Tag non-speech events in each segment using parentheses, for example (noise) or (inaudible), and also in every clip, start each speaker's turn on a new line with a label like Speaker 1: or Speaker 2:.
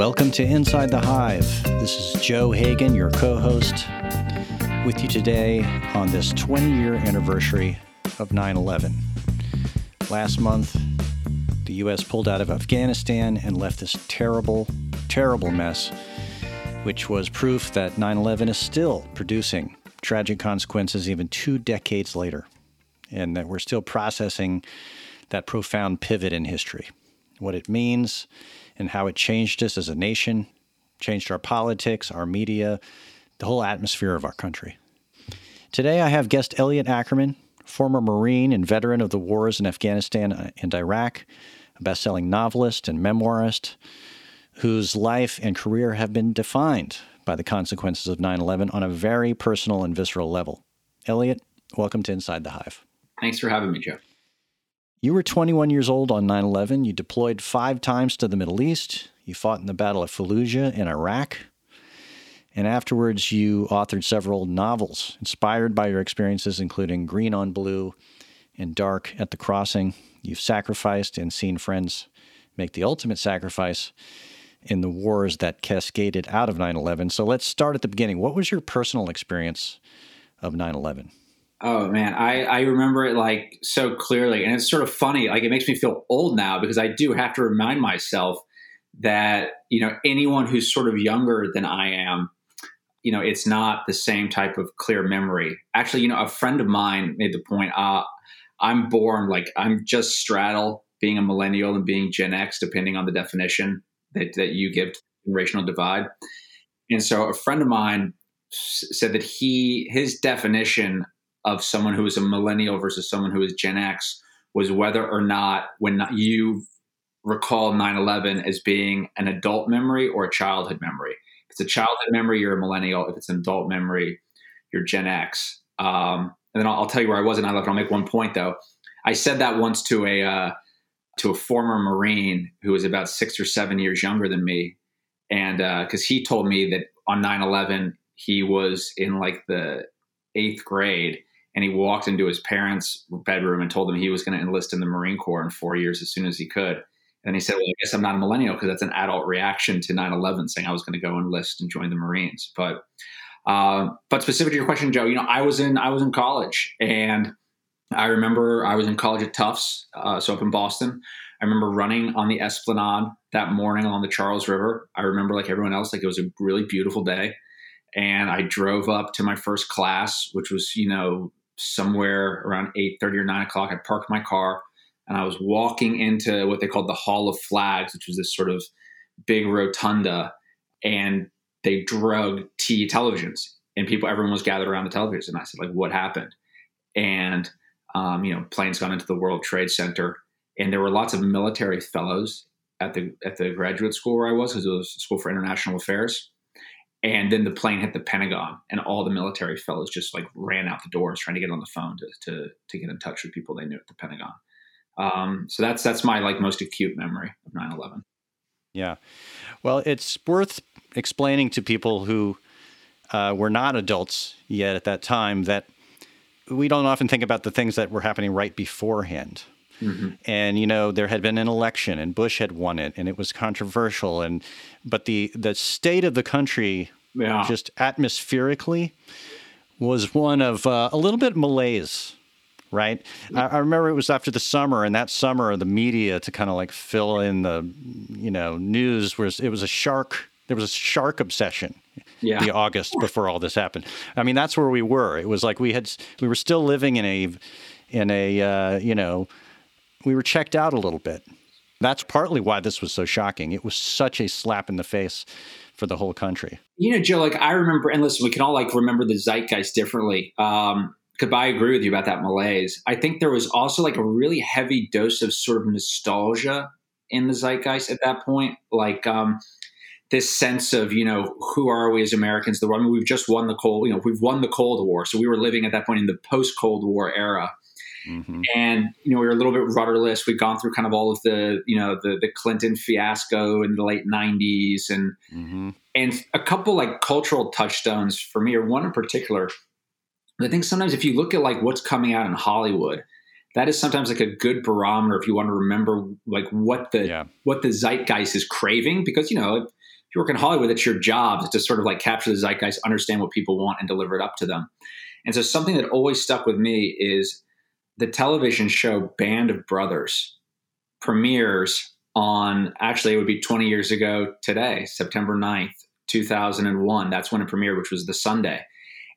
Speaker 1: Welcome to Inside the Hive. This is Joe Hagan, your co host, with you today on this 20 year anniversary of 9 11. Last month, the U.S. pulled out of Afghanistan and left this terrible, terrible mess, which was proof that 9 11 is still producing tragic consequences even two decades later, and that we're still processing that profound pivot in history, what it means and how it changed us as a nation, changed our politics, our media, the whole atmosphere of our country. Today, I have guest Elliot Ackerman, former Marine and veteran of the wars in Afghanistan and Iraq, a best selling novelist and memoirist whose life and career have been defined by the consequences of 9 11 on a very personal and visceral level. Elliot, welcome to Inside the Hive.
Speaker 2: Thanks for having me, Joe.
Speaker 1: You were 21 years old on 9 11. You deployed five times to the Middle East. You fought in the Battle of Fallujah in Iraq. And afterwards, you authored several novels inspired by your experiences, including Green on Blue and Dark at the Crossing. You've sacrificed and seen friends make the ultimate sacrifice in the wars that cascaded out of 9 11. So let's start at the beginning. What was your personal experience of 9 11?
Speaker 2: Oh man, I, I remember it like so clearly. And it's sort of funny. Like it makes me feel old now because I do have to remind myself that, you know, anyone who's sort of younger than I am, you know, it's not the same type of clear memory. Actually, you know, a friend of mine made the point, uh, I'm born like I'm just straddle being a millennial and being Gen X, depending on the definition that, that you give to generational divide. And so a friend of mine said that he his definition of someone who is a millennial versus someone who is Gen X was whether or not when you recall 9-11 as being an adult memory or a childhood memory. If it's a childhood memory, you're a millennial. If it's an adult memory, you're Gen X. Um, and then I'll, I'll, tell you where I was in 9-11. I'll make one point though. I said that once to a uh, to a former Marine who was about six or seven years younger than me, and because uh, he told me that on 9-11 he was in like the eighth grade and he walked into his parents' bedroom and told them he was going to enlist in the Marine Corps in four years as soon as he could. And he said, "Well, I guess I'm not a millennial because that's an adult reaction to 9/11, saying I was going to go enlist and join the Marines." But, uh, but specific to your question, Joe, you know, I was in I was in college, and I remember I was in college at Tufts, uh, so up in Boston. I remember running on the Esplanade that morning along the Charles River. I remember, like everyone else, like it was a really beautiful day, and I drove up to my first class, which was you know somewhere around 8.30 or 9 o'clock i parked my car and i was walking into what they called the hall of flags which was this sort of big rotunda and they drug t televisions and people everyone was gathered around the television and i said like what happened? And um, you know planes gone into the world trade center and there were lots of military fellows at the at the graduate school where i was because it was a school for international affairs and then the plane hit the Pentagon, and all the military fellows just like ran out the doors trying to get on the phone to to, to get in touch with people they knew at the Pentagon. Um, so that's that's my like most acute memory of 9/11.
Speaker 1: Yeah, well, it's worth explaining to people who uh, were not adults yet at that time that we don't often think about the things that were happening right beforehand. Mm-hmm. And you know there had been an election, and Bush had won it, and it was controversial. And but the the state of the country, yeah. just atmospherically, was one of uh, a little bit malaise. Right, I, I remember it was after the summer, and that summer the media to kind of like fill in the, you know, news was it was a shark. There was a shark obsession yeah. the August before all this happened. I mean, that's where we were. It was like we had we were still living in a in a uh, you know we were checked out a little bit. That's partly why this was so shocking. It was such a slap in the face for the whole country.
Speaker 2: You know, Joe, like I remember, and listen, we can all like remember the zeitgeist differently. Um, because I agree with you about that malaise. I think there was also like a really heavy dose of sort of nostalgia in the zeitgeist at that point. Like, um, this sense of you know who are we as Americans? The I mean, we've just won the cold you know we've won the Cold War, so we were living at that point in the post Cold War era, Mm-hmm. And you know we were a little bit rudderless. We'd gone through kind of all of the you know the the Clinton fiasco in the late '90s, and mm-hmm. and a couple like cultural touchstones for me, or one in particular. I think sometimes if you look at like what's coming out in Hollywood, that is sometimes like a good barometer if you want to remember like what the yeah. what the zeitgeist is craving because you know If you work in Hollywood, it's your job to sort of like capture the zeitgeist, understand what people want, and deliver it up to them. And so something that always stuck with me is the television show Band of Brothers premieres on actually it would be 20 years ago today, September 9th, 2001. That's when it premiered, which was the Sunday.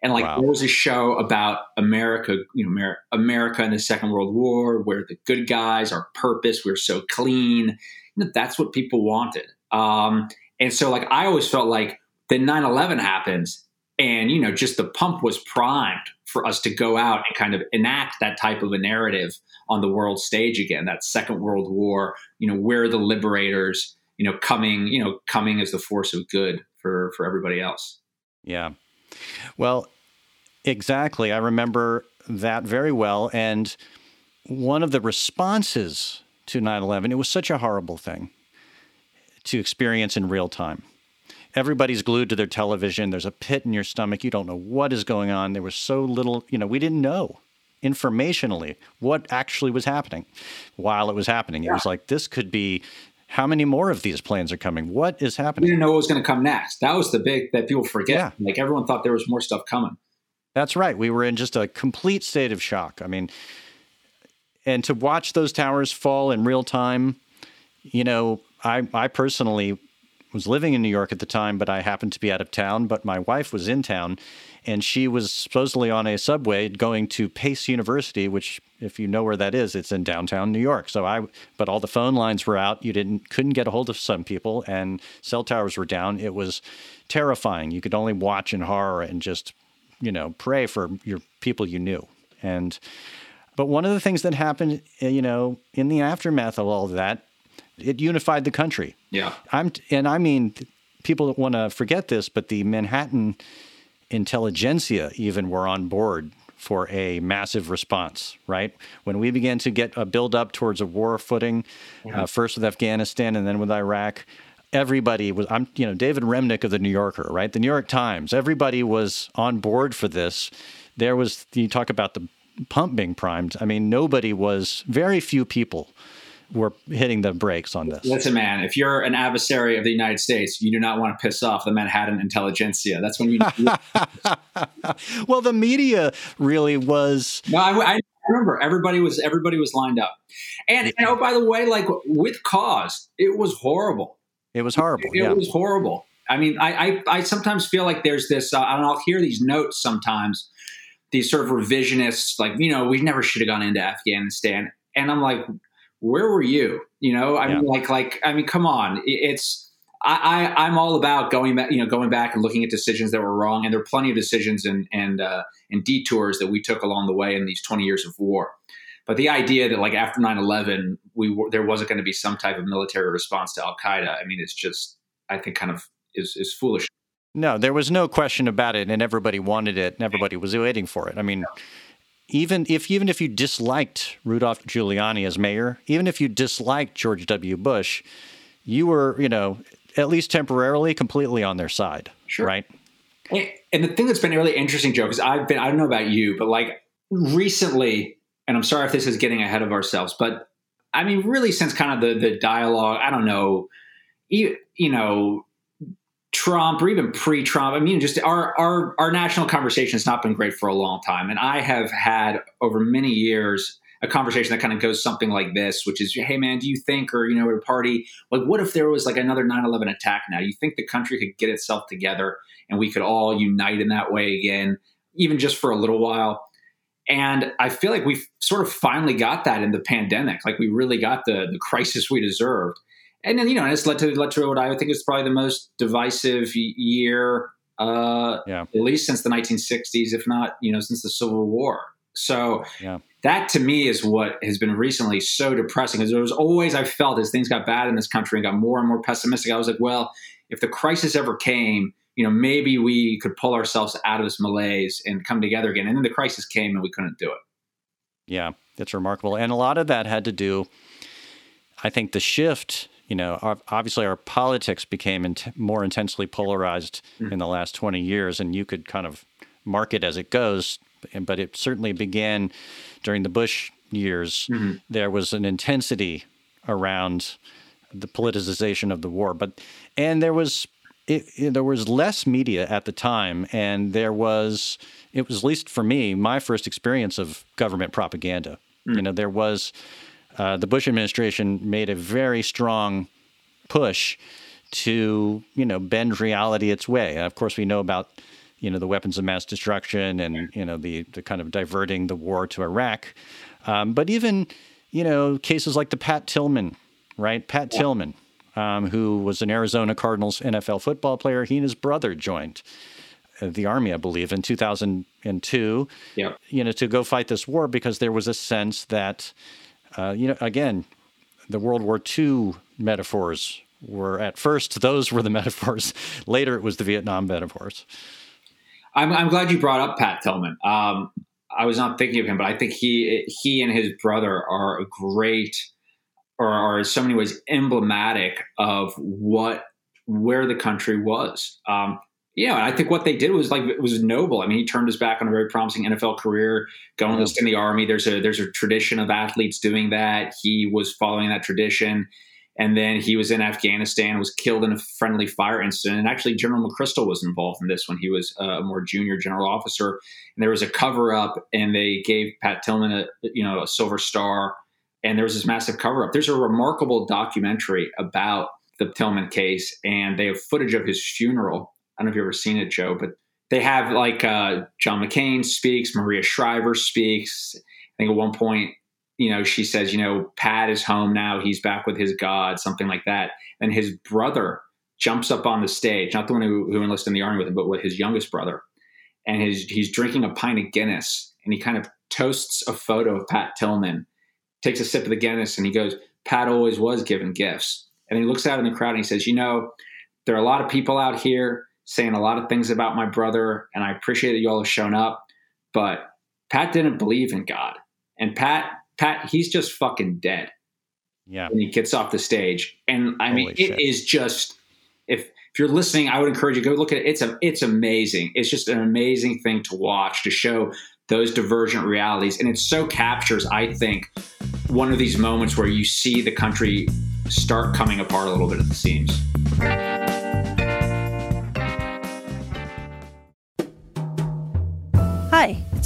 Speaker 2: And like wow. there was a show about America, you know, America in the Second World War, where the good guys, our purpose, we're so clean. You know, that's what people wanted. Um, and so like I always felt like then 9-11 happens and you know just the pump was primed for us to go out and kind of enact that type of a narrative on the world stage again that second world war you know we're the liberators you know coming you know coming as the force of good for for everybody else.
Speaker 1: Yeah. Well exactly. I remember that very well. And one of the responses to 9-11 it was such a horrible thing to experience in real time everybody's glued to their television. There's a pit in your stomach. You don't know what is going on. There was so little, you know, we didn't know informationally what actually was happening while it was happening. Yeah. It was like, this could be how many more of these planes are coming? What is happening?
Speaker 2: We didn't know what was going to come next. That was the big that people forget. Yeah. Like everyone thought there was more stuff coming.
Speaker 1: That's right. We were in just a complete state of shock. I mean, and to watch those towers fall in real time, you know, I, I personally was living in New York at the time, but I happened to be out of town. But my wife was in town, and she was supposedly on a subway going to Pace University, which, if you know where that is, it's in downtown New York. So I, but all the phone lines were out. You didn't couldn't get a hold of some people, and cell towers were down. It was terrifying. You could only watch in horror and just, you know, pray for your people you knew. And but one of the things that happened, eh, you know, in the aftermath of all of that it unified the country.
Speaker 2: Yeah.
Speaker 1: I'm and I mean people want to forget this, but the Manhattan intelligentsia even were on board for a massive response, right? When we began to get a build up towards a war footing, yeah. uh, first with Afghanistan and then with Iraq, everybody was I'm you know David Remnick of the New Yorker, right? The New York Times, everybody was on board for this. There was you talk about the pump being primed. I mean, nobody was very few people we're hitting the brakes on this.
Speaker 2: Listen, man, if you're an adversary of the United States, you do not want to piss off the Manhattan intelligentsia. That's when you. (laughs)
Speaker 1: well, the media really was.
Speaker 2: No, I, I, remember everybody was everybody was lined up, and, and oh, by the way, like with cause, it was horrible.
Speaker 1: It was horrible.
Speaker 2: It,
Speaker 1: yeah.
Speaker 2: was horrible. I mean, I, I, I sometimes feel like there's this. Uh, I don't know. I'll hear these notes sometimes. These sort of revisionists, like you know, we never should have gone into Afghanistan, and I'm like where were you? You know, I yeah. mean, like, like, I mean, come on, it's. I, I, am all about going back, you know, going back and looking at decisions that were wrong, and there are plenty of decisions and and uh, and detours that we took along the way in these 20 years of war. But the idea that like after 9/11, we were, there wasn't going to be some type of military response to Al Qaeda, I mean, it's just, I think, kind of is is foolish.
Speaker 1: No, there was no question about it, and everybody wanted it, and everybody was waiting for it. I mean, even if even if you disliked Rudolph Giuliani as mayor, even if you disliked George W. Bush, you were, you know, at least temporarily completely on their side, sure. right?
Speaker 2: And the thing that's been really interesting, Joe, because I've been, I don't know about you, but like recently, and I'm sorry if this is getting ahead of ourselves, but I mean, really since kind of the, the dialogue, I don't know, you, you know, Trump or even pre-Trump. I mean, just our our our national conversation has not been great for a long time, and I have had over many years a conversation that kind of goes something like this, which is, "Hey, man, do you think, or you know, at a party, like, what if there was like another 9/11 attack? Now, you think the country could get itself together and we could all unite in that way again, even just for a little while?" And I feel like we've sort of finally got that in the pandemic. Like we really got the the crisis we deserved and then you know, it's led to led to what I think is probably the most divisive year, uh, yeah. at least since the 1960s, if not you know since the Civil War. So yeah. that to me is what has been recently so depressing. Because there was always I felt as things got bad in this country and got more and more pessimistic. I was like, well, if the crisis ever came, you know, maybe we could pull ourselves out of this malaise and come together again. And then the crisis came and we couldn't do it.
Speaker 1: Yeah, it's remarkable, and a lot of that had to do. I think the shift you know, obviously our politics became int- more intensely polarized mm-hmm. in the last 20 years, and you could kind of mark it as it goes. But it certainly began during the Bush years. Mm-hmm. There was an intensity around the politicization of the war, but and there was it, it, there was less media at the time, and there was it was at least for me my first experience of government propaganda. Mm. You know, there was uh, the Bush administration made a very strong push to you know bend reality its way. of course, we know about you know the weapons of mass destruction and you know the the kind of diverting the war to Iraq, um, but even you know cases like the Pat Tillman, right? Pat yeah. Tillman, um, who was an Arizona Cardinals NFL football player. He and his brother joined uh, the army, I believe, in 2002. Yeah. You know, to go fight this war because there was a sense that, uh, you know, again, the World War II metaphors were at first (laughs) those were the metaphors. Later, it was the Vietnam metaphors.
Speaker 2: I'm, I'm glad you brought up Pat Tillman. Um, I was not thinking of him, but I think he he and his brother are a great, or are in so many ways emblematic of what where the country was. Um, yeah, and I think what they did was like it was noble. I mean, he turned his back on a very promising NFL career, going mm-hmm. in the army. There's a there's a tradition of athletes doing that. He was following that tradition. And then he was in Afghanistan, was killed in a friendly fire incident. And actually, General McChrystal was involved in this when he was a more junior general officer. And there was a cover up, and they gave Pat Tillman a you know a Silver Star. And there was this massive cover up. There's a remarkable documentary about the Tillman case, and they have footage of his funeral. I don't know if you've ever seen it, Joe, but they have like uh, John McCain speaks, Maria Shriver speaks. I think at one point you know, she says, you know, Pat is home now. He's back with his God, something like that. And his brother jumps up on the stage, not the one who, who enlisted in the army with him, but with his youngest brother. And his, he's drinking a pint of Guinness and he kind of toasts a photo of Pat Tillman, takes a sip of the Guinness and he goes, Pat always was given gifts. And he looks out in the crowd and he says, you know, there are a lot of people out here saying a lot of things about my brother, and I appreciate that you all have shown up, but Pat didn't believe in God. And Pat Pat, he's just fucking dead.
Speaker 1: Yeah.
Speaker 2: When he gets off the stage. And I Holy mean, shit. it is just if if you're listening, I would encourage you go look at it. It's a it's amazing. It's just an amazing thing to watch to show those divergent realities. And it so captures, I think, one of these moments where you see the country start coming apart a little bit at the seams.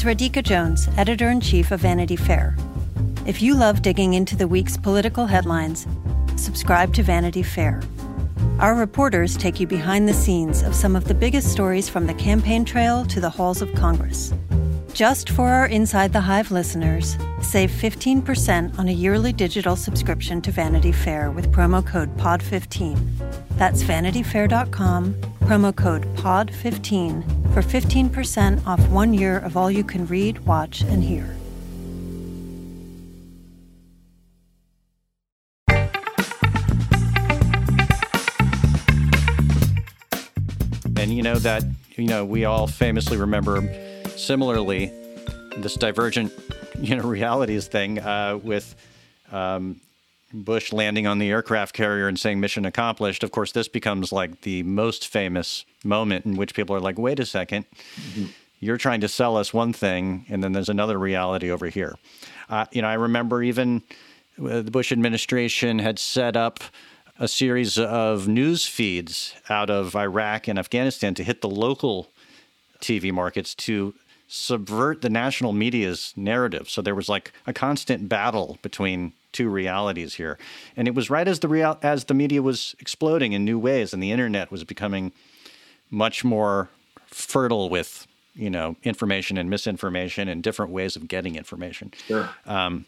Speaker 3: Radhika Jones, editor in chief of Vanity Fair. If you love digging into the week's political headlines, subscribe to Vanity Fair. Our reporters take you behind the scenes of some of the biggest stories from the campaign trail to the halls of Congress. Just for our Inside the Hive listeners, save 15% on a yearly digital subscription to Vanity Fair with promo code POD15. That's vanityfair.com, promo code POD15 for 15% off one year of all you can read, watch, and hear.
Speaker 1: and you know that you know we all famously remember similarly this divergent you know realities thing uh, with um, Bush landing on the aircraft carrier and saying mission accomplished. Of course, this becomes like the most famous moment in which people are like, wait a 2nd mm-hmm. you're trying to sell us one thing, and then there's another reality over here. Uh, you know, I remember even uh, the Bush administration had set up a series of news feeds out of Iraq and Afghanistan to hit the local TV markets to subvert the national media's narrative. So there was like a constant battle between two realities here. And it was right as the real as the media was exploding in new ways and the internet was becoming much more fertile with you know information and misinformation and different ways of getting information.
Speaker 2: Sure. Um,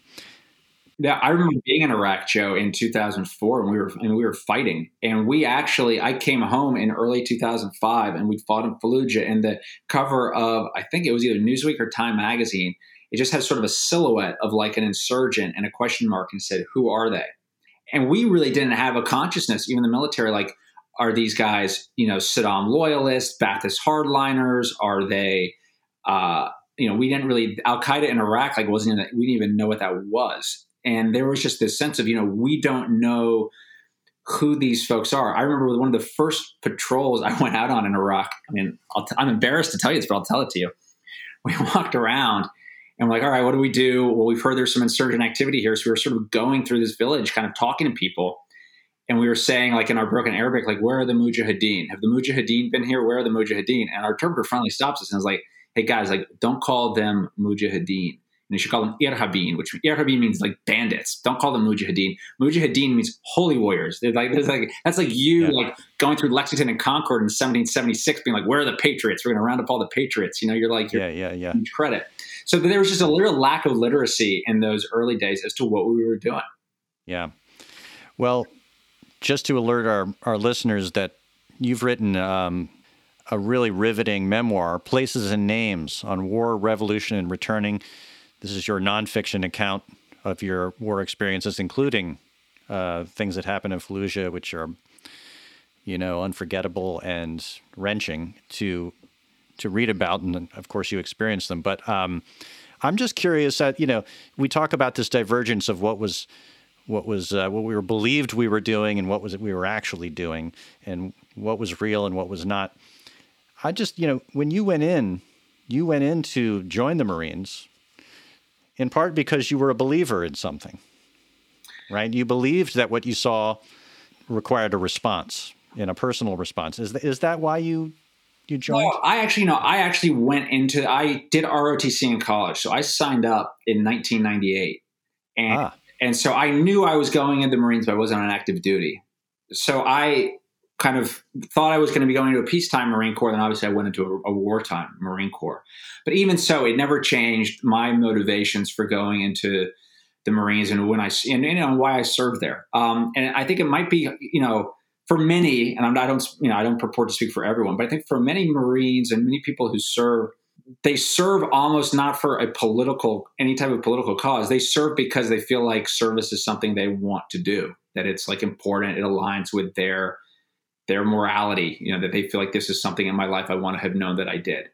Speaker 2: yeah, I remember being in Iraq, Joe, in 2004, and we were and we were fighting. And we actually, I came home in early 2005, and we fought in Fallujah. And the cover of, I think it was either Newsweek or Time magazine, it just had sort of a silhouette of like an insurgent and a question mark, and said, "Who are they?" And we really didn't have a consciousness, even the military, like, are these guys, you know, Saddam loyalists, Ba'athist hardliners? Are they? Uh, you know, we didn't really Al Qaeda in Iraq like wasn't in, we didn't even know what that was and there was just this sense of you know we don't know who these folks are. I remember one of the first patrols (laughs) I went out on in Iraq. I mean, i am embarrassed to tell you this, but I'll tell it to you. (laughs) We walked around and we're like, all right, what do we do? Well, we've heard there's some insurgent activity here. So we were sort of going through this village, kind of talking to people. and we were saying like in our broken Arabic, like where are the Mujahideen? Have the Mujahideen been here? Where are the Mujahideen? And our interpreter finally stops us and is like, hey guys, like don't call them Mujahideen. And you should call them Irhabin, which Irhabin means like bandits. Don't call them Mujahideen. Mujahideen means holy warriors. They're like, like that's like you yeah. like going through Lexington and Concord in 1776, being like, where are the patriots? We're going to round up all the patriots. You know, you're like, you're
Speaker 1: yeah, yeah, yeah.
Speaker 2: Credit. So there was just a little lack of literacy in those early days as to what we were doing.
Speaker 1: Yeah. Well, just to alert our, our listeners that you've written um, a really riveting memoir, Places and Names on War, Revolution, and Returning. This is your nonfiction account of your war experiences, including uh, things that happened in Fallujah, which are, you know, unforgettable and wrenching to to read about, and of course you experienced them. But um, I'm just curious that you know we talk about this divergence of what was what was uh, what we were believed we were doing and what was it we were actually doing and what was real and what was not. I just you know when you went in, you went in to join the Marines in part because you were a believer in something, right? You believed that what you saw required a response in a personal response. Is that, is that why you you joined?
Speaker 2: Well, I actually no. I actually went into. I did ROTC in college, so I signed up in 1998, and ah and so I knew I was going in the Marines, but I wasn't on active duty. So I kind of thought I was going to be going into a peacetime Marine Corps. Then obviously I went into a, a wartime Marine Corps. But even so, it never changed my motivations for going into the Marines and when I and, you know why I served there. Um, and I think it might be you know for many, and I'm, I don't you know I don't purport to speak for everyone, but I think for many Marines and many people who serve they serve almost not for a political any type of political cause they serve because they feel like service is something they want to do that it's like important it aligns with their their morality you know that they feel like this is something in my life i want to have known that i did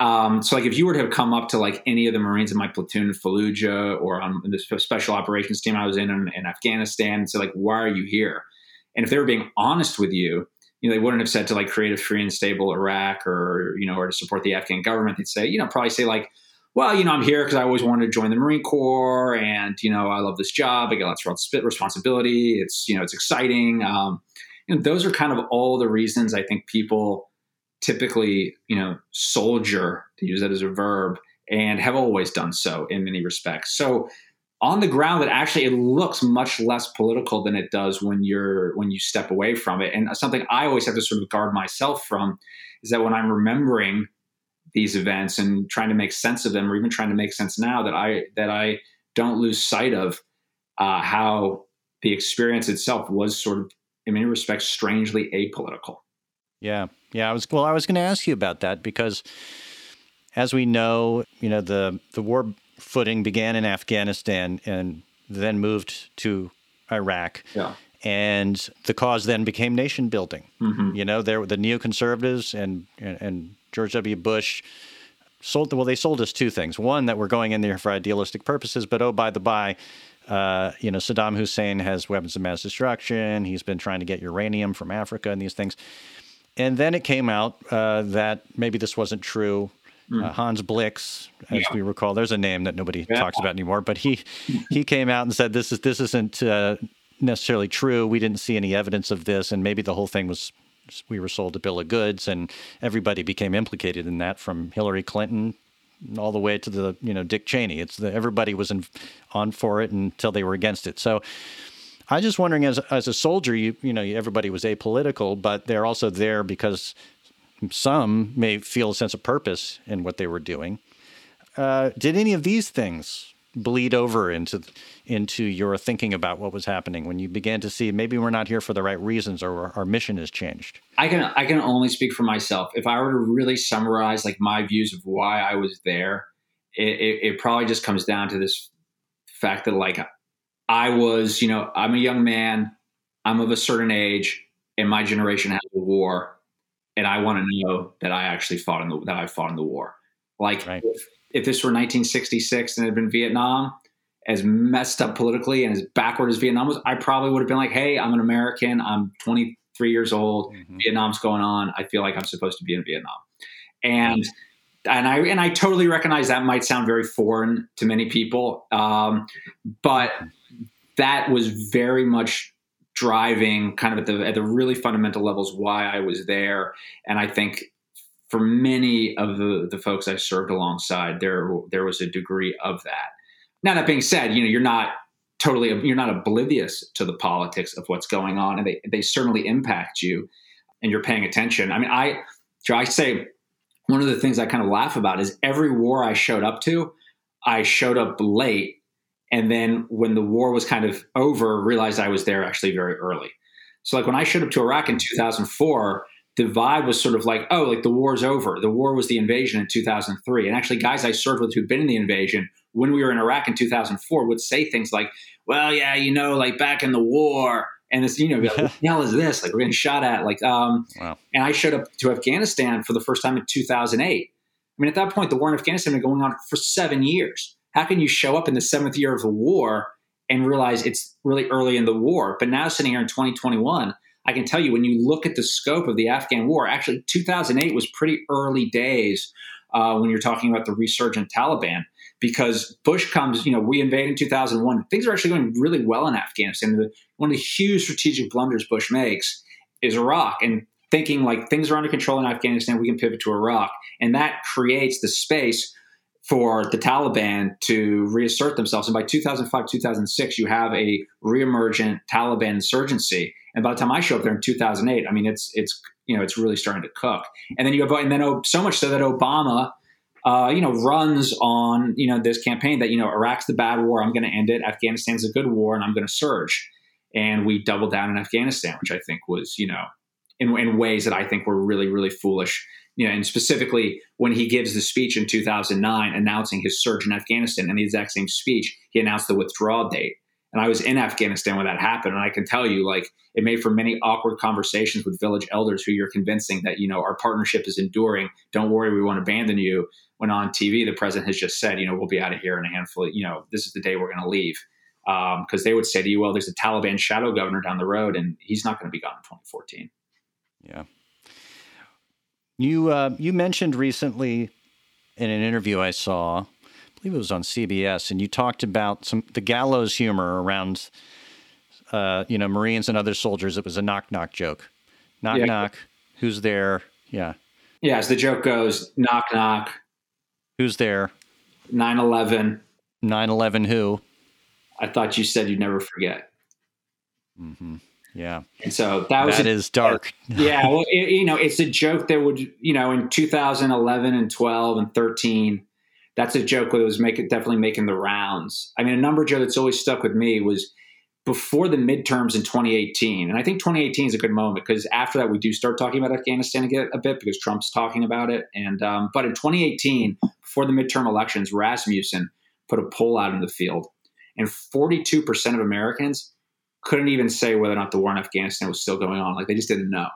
Speaker 2: um, so like if you were to have come up to like any of the marines in my platoon in fallujah or on the special operations team i was in, in in afghanistan and say like why are you here and if they were being honest with you you know, they wouldn't have said to like create a free and stable Iraq or, you know, or to support the Afghan government. They'd say, you know, probably say like, well, you know, I'm here because I always wanted to join the Marine Corps and, you know, I love this job. I get lots of responsibility. It's, you know, it's exciting. Um, those are kind of all the reasons I think people typically, you know, soldier, to use that as a verb, and have always done so in many respects. So on the ground that actually it looks much less political than it does when you're when you step away from it and something i always have to sort of guard myself from is that when i'm remembering these events and trying to make sense of them or even trying to make sense now that i that i don't lose sight of uh, how the experience itself was sort of in many respects strangely apolitical
Speaker 1: yeah yeah i was well i was going to ask you about that because as we know you know the the war footing began in Afghanistan and then moved to Iraq.
Speaker 2: Yeah.
Speaker 1: And the cause then became nation building.
Speaker 2: Mm-hmm.
Speaker 1: You know, there the neoconservatives and, and, and George W. Bush sold well they sold us two things. One that we're going in there for idealistic purposes, but oh by the by, uh, you know Saddam Hussein has weapons of mass destruction. He's been trying to get uranium from Africa and these things. And then it came out uh, that maybe this wasn't true. Mm. Uh, Hans Blix, as yeah. we recall, there's a name that nobody yeah. talks about anymore, but he he came out and said this is this isn't uh, necessarily true. We didn't see any evidence of this, and maybe the whole thing was we were sold a bill of goods, and everybody became implicated in that, from Hillary Clinton all the way to the you know Dick Cheney. It's the, everybody was in, on for it until they were against it. So. I was just wondering, as as a soldier, you you know everybody was apolitical, but they're also there because some may feel a sense of purpose in what they were doing. Uh, did any of these things bleed over into into your thinking about what was happening when you began to see maybe we're not here for the right reasons or our mission has changed?
Speaker 2: I can I can only speak for myself. If I were to really summarize like my views of why I was there, it, it, it probably just comes down to this fact that like I was, you know, I'm a young man, I'm of a certain age, and my generation has a war and I want to know that I actually fought in the that I fought in the war. Like right. if, if, this were 1966 and it had been Vietnam, as messed up politically and as backward as Vietnam was, I probably would have been like, "Hey, I'm an American. I'm 23 years old. Mm-hmm. Vietnam's going on. I feel like I'm supposed to be in Vietnam." And and I and I totally recognize that might sound very foreign to many people, um, but that was very much driving kind of at the at the really fundamental levels why I was there. And I think for many of the the folks I served alongside, there there was a degree of that. Now that being said, you know you're not totally you're not oblivious to the politics of what's going on, and they they certainly impact you, and you're paying attention. I mean, I I say one of the things I kind of laugh about is every war I showed up to, I showed up late and then when the war was kind of over realized i was there actually very early so like when i showed up to iraq in 2004 the vibe was sort of like oh like the war's over. The war was the invasion in 2003 and actually guys i served with who'd been in the invasion when we were in iraq in 2004 would say things like well yeah you know like back in the war. And it's you know like, what (laughs) the hell is this? Like we're getting shot at. Like um wow. and i showed up to afghanistan for the first time in 2008 i mean at that point the war in afghanistan had been going on for seven years. How can you show up in the seventh year of the war and realize it's really early in the war? But now sitting here in 2021, I can tell you when you look at the scope of the Afghan war, actually 2008 was pretty early days uh, when you're talking about the resurgent Taliban because Bush comes, you know, we invade in 2001. Things are actually going really well in Afghanistan. The, one of the huge strategic blunders Bush makes is Iraq and thinking like things are under control in Afghanistan, we can pivot to Iraq. And that creates the space for the Taliban to reassert themselves. And by 2005, 2006, you have a reemergent Taliban insurgency. And by the time I show up there in 2008, I mean it's it's you know it's really starting to cook. And then you have and then oh, so much so that Obama, uh, you know, runs on you know this campaign that you know Iraq's the bad war. I'm going to end it. Afghanistan's a good war, and I'm going to surge. And we doubled down in Afghanistan, which I think was you know in, in ways that I think were really really foolish you know, and specifically when he gives the speech in 2009 announcing his surge in Afghanistan, in the exact same speech, he announced the withdrawal date. And I was in Afghanistan when that happened, and I can tell you, like, it made for many awkward conversations with village elders who you're convincing that you know our partnership is enduring. Don't worry, we won't abandon you. When on TV, the president has just said, you know, we'll be out of here in a handful. Of, you know, this is the day we're going to leave, because um, they would say to you, well, there's a Taliban shadow governor down the road, and he's not going to be gone in 2014.
Speaker 1: Yeah. You uh, you mentioned recently in an interview I saw, I believe it was on CBS, and you talked about some the gallows humor around, uh, you know, Marines and other soldiers. It was a knock knock joke. Knock yeah. knock. Who's there? Yeah.
Speaker 2: Yeah, as the joke goes, knock knock.
Speaker 1: Who's there?
Speaker 2: 9 11.
Speaker 1: 9 11 who?
Speaker 2: I thought you said you'd never forget.
Speaker 1: Mm-hmm. Yeah.
Speaker 2: And so that was
Speaker 1: that a, is dark. (laughs)
Speaker 2: yeah. Well, it, you know, it's a joke that would, you know, in 2011 and 12 and 13, that's a joke that was making definitely making the rounds. I mean, a number joke that's always stuck with me was before the midterms in 2018. And I think 2018 is a good moment because after that, we do start talking about Afghanistan a bit because Trump's talking about it. And, um, but in 2018, before the midterm elections, Rasmussen put a poll out in the field and 42% of Americans couldn't even say whether or not the war in Afghanistan was still going on. Like they just didn't know.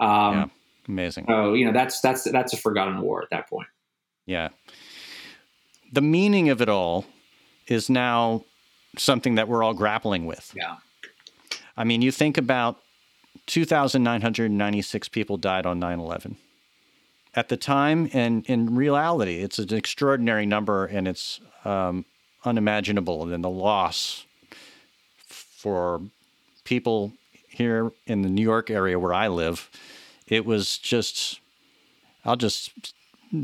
Speaker 2: Um,
Speaker 1: yeah, amazing.
Speaker 2: So you know that's that's that's a forgotten war at that point.
Speaker 1: Yeah. The meaning of it all is now something that we're all grappling with.
Speaker 2: Yeah.
Speaker 1: I mean, you think about 2,996 people died on 9 11. At the time, and in reality, it's an extraordinary number and it's um, unimaginable. And the loss for people here in the New York area where I live, it was just, I'll just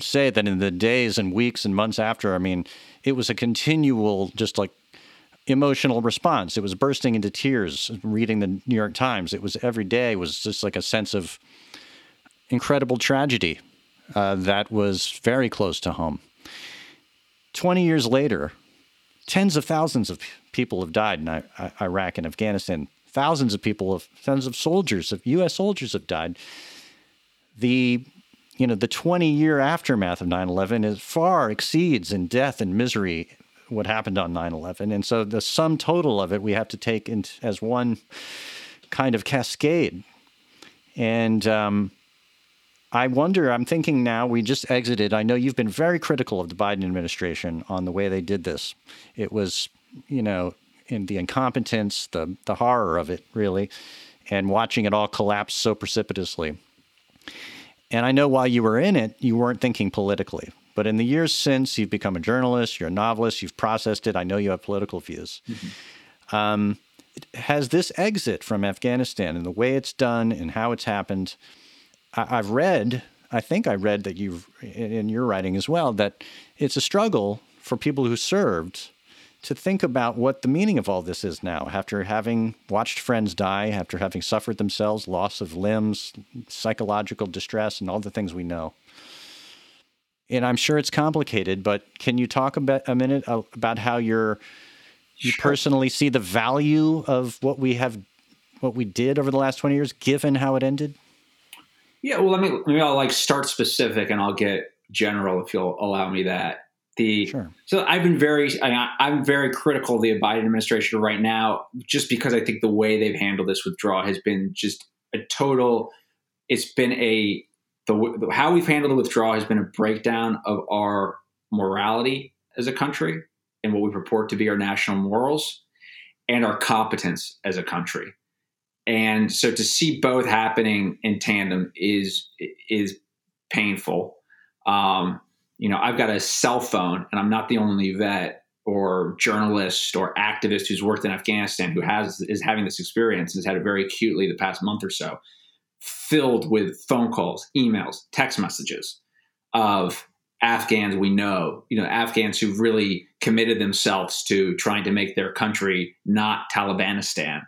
Speaker 1: say that in the days and weeks and months after, I mean, it was a continual, just like emotional response. It was bursting into tears reading the New York Times. It was every day was just like a sense of incredible tragedy uh, that was very close to home. 20 years later, tens of thousands of people have died in Iraq and Afghanistan. Thousands of people, have, thousands of soldiers, of U.S. soldiers have died. The you know the 20 year aftermath of 9/11 is far exceeds in death and misery what happened on 9/11, and so the sum total of it we have to take in, as one kind of cascade. And um, I wonder, I'm thinking now, we just exited. I know you've been very critical of the Biden administration on the way they did this. It was, you know, in the incompetence, the, the horror of it, really, and watching it all collapse so precipitously. And I know while you were in it, you weren't thinking politically. But in the years since, you've become a journalist, you're a novelist, you've processed it. I know you have political views. Mm-hmm. Um, has this exit from Afghanistan and the way it's done and how it's happened. I, have read, I think I read that you've in your writing as well, that it's a struggle for people who served to think about what the meaning of all this is now after having watched friends die, after having suffered themselves loss of limbs, psychological distress, and all the things we know. And I'm sure it's complicated, but can you talk about a minute uh, about how you're you sure. personally see the value of what we have what we did over the last 20 years given how it ended?
Speaker 2: Yeah, well, let me maybe I'll like start specific and I'll get general if you'll allow me that. The sure. so I've been very I, I'm very critical of the Biden administration right now, just because I think the way they've handled this withdrawal has been just a total. It's been a the how we've handled the withdrawal has been a breakdown of our morality as a country and what we purport to be our national morals and our competence as a country. And so to see both happening in tandem is is painful. Um, you know, I've got a cell phone, and I'm not the only vet or journalist or activist who's worked in Afghanistan who has is having this experience and has had it very acutely the past month or so, filled with phone calls, emails, text messages of Afghans we know, you know, Afghans who've really committed themselves to trying to make their country not Talibanistan,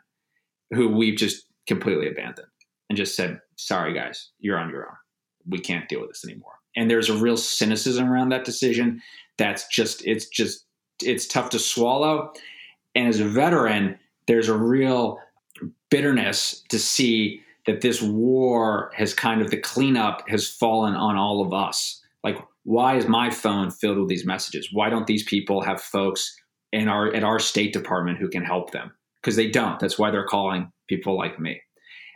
Speaker 2: who we've just completely abandoned and just said, sorry, guys, you're on your own. We can't deal with this anymore. And there's a real cynicism around that decision that's just, it's just, it's tough to swallow. And as a veteran, there's a real bitterness to see that this war has kind of the cleanup has fallen on all of us. Like why is my phone filled with these messages? Why don't these people have folks in our at our State Department who can help them? Because they don't. That's why they're calling people like me.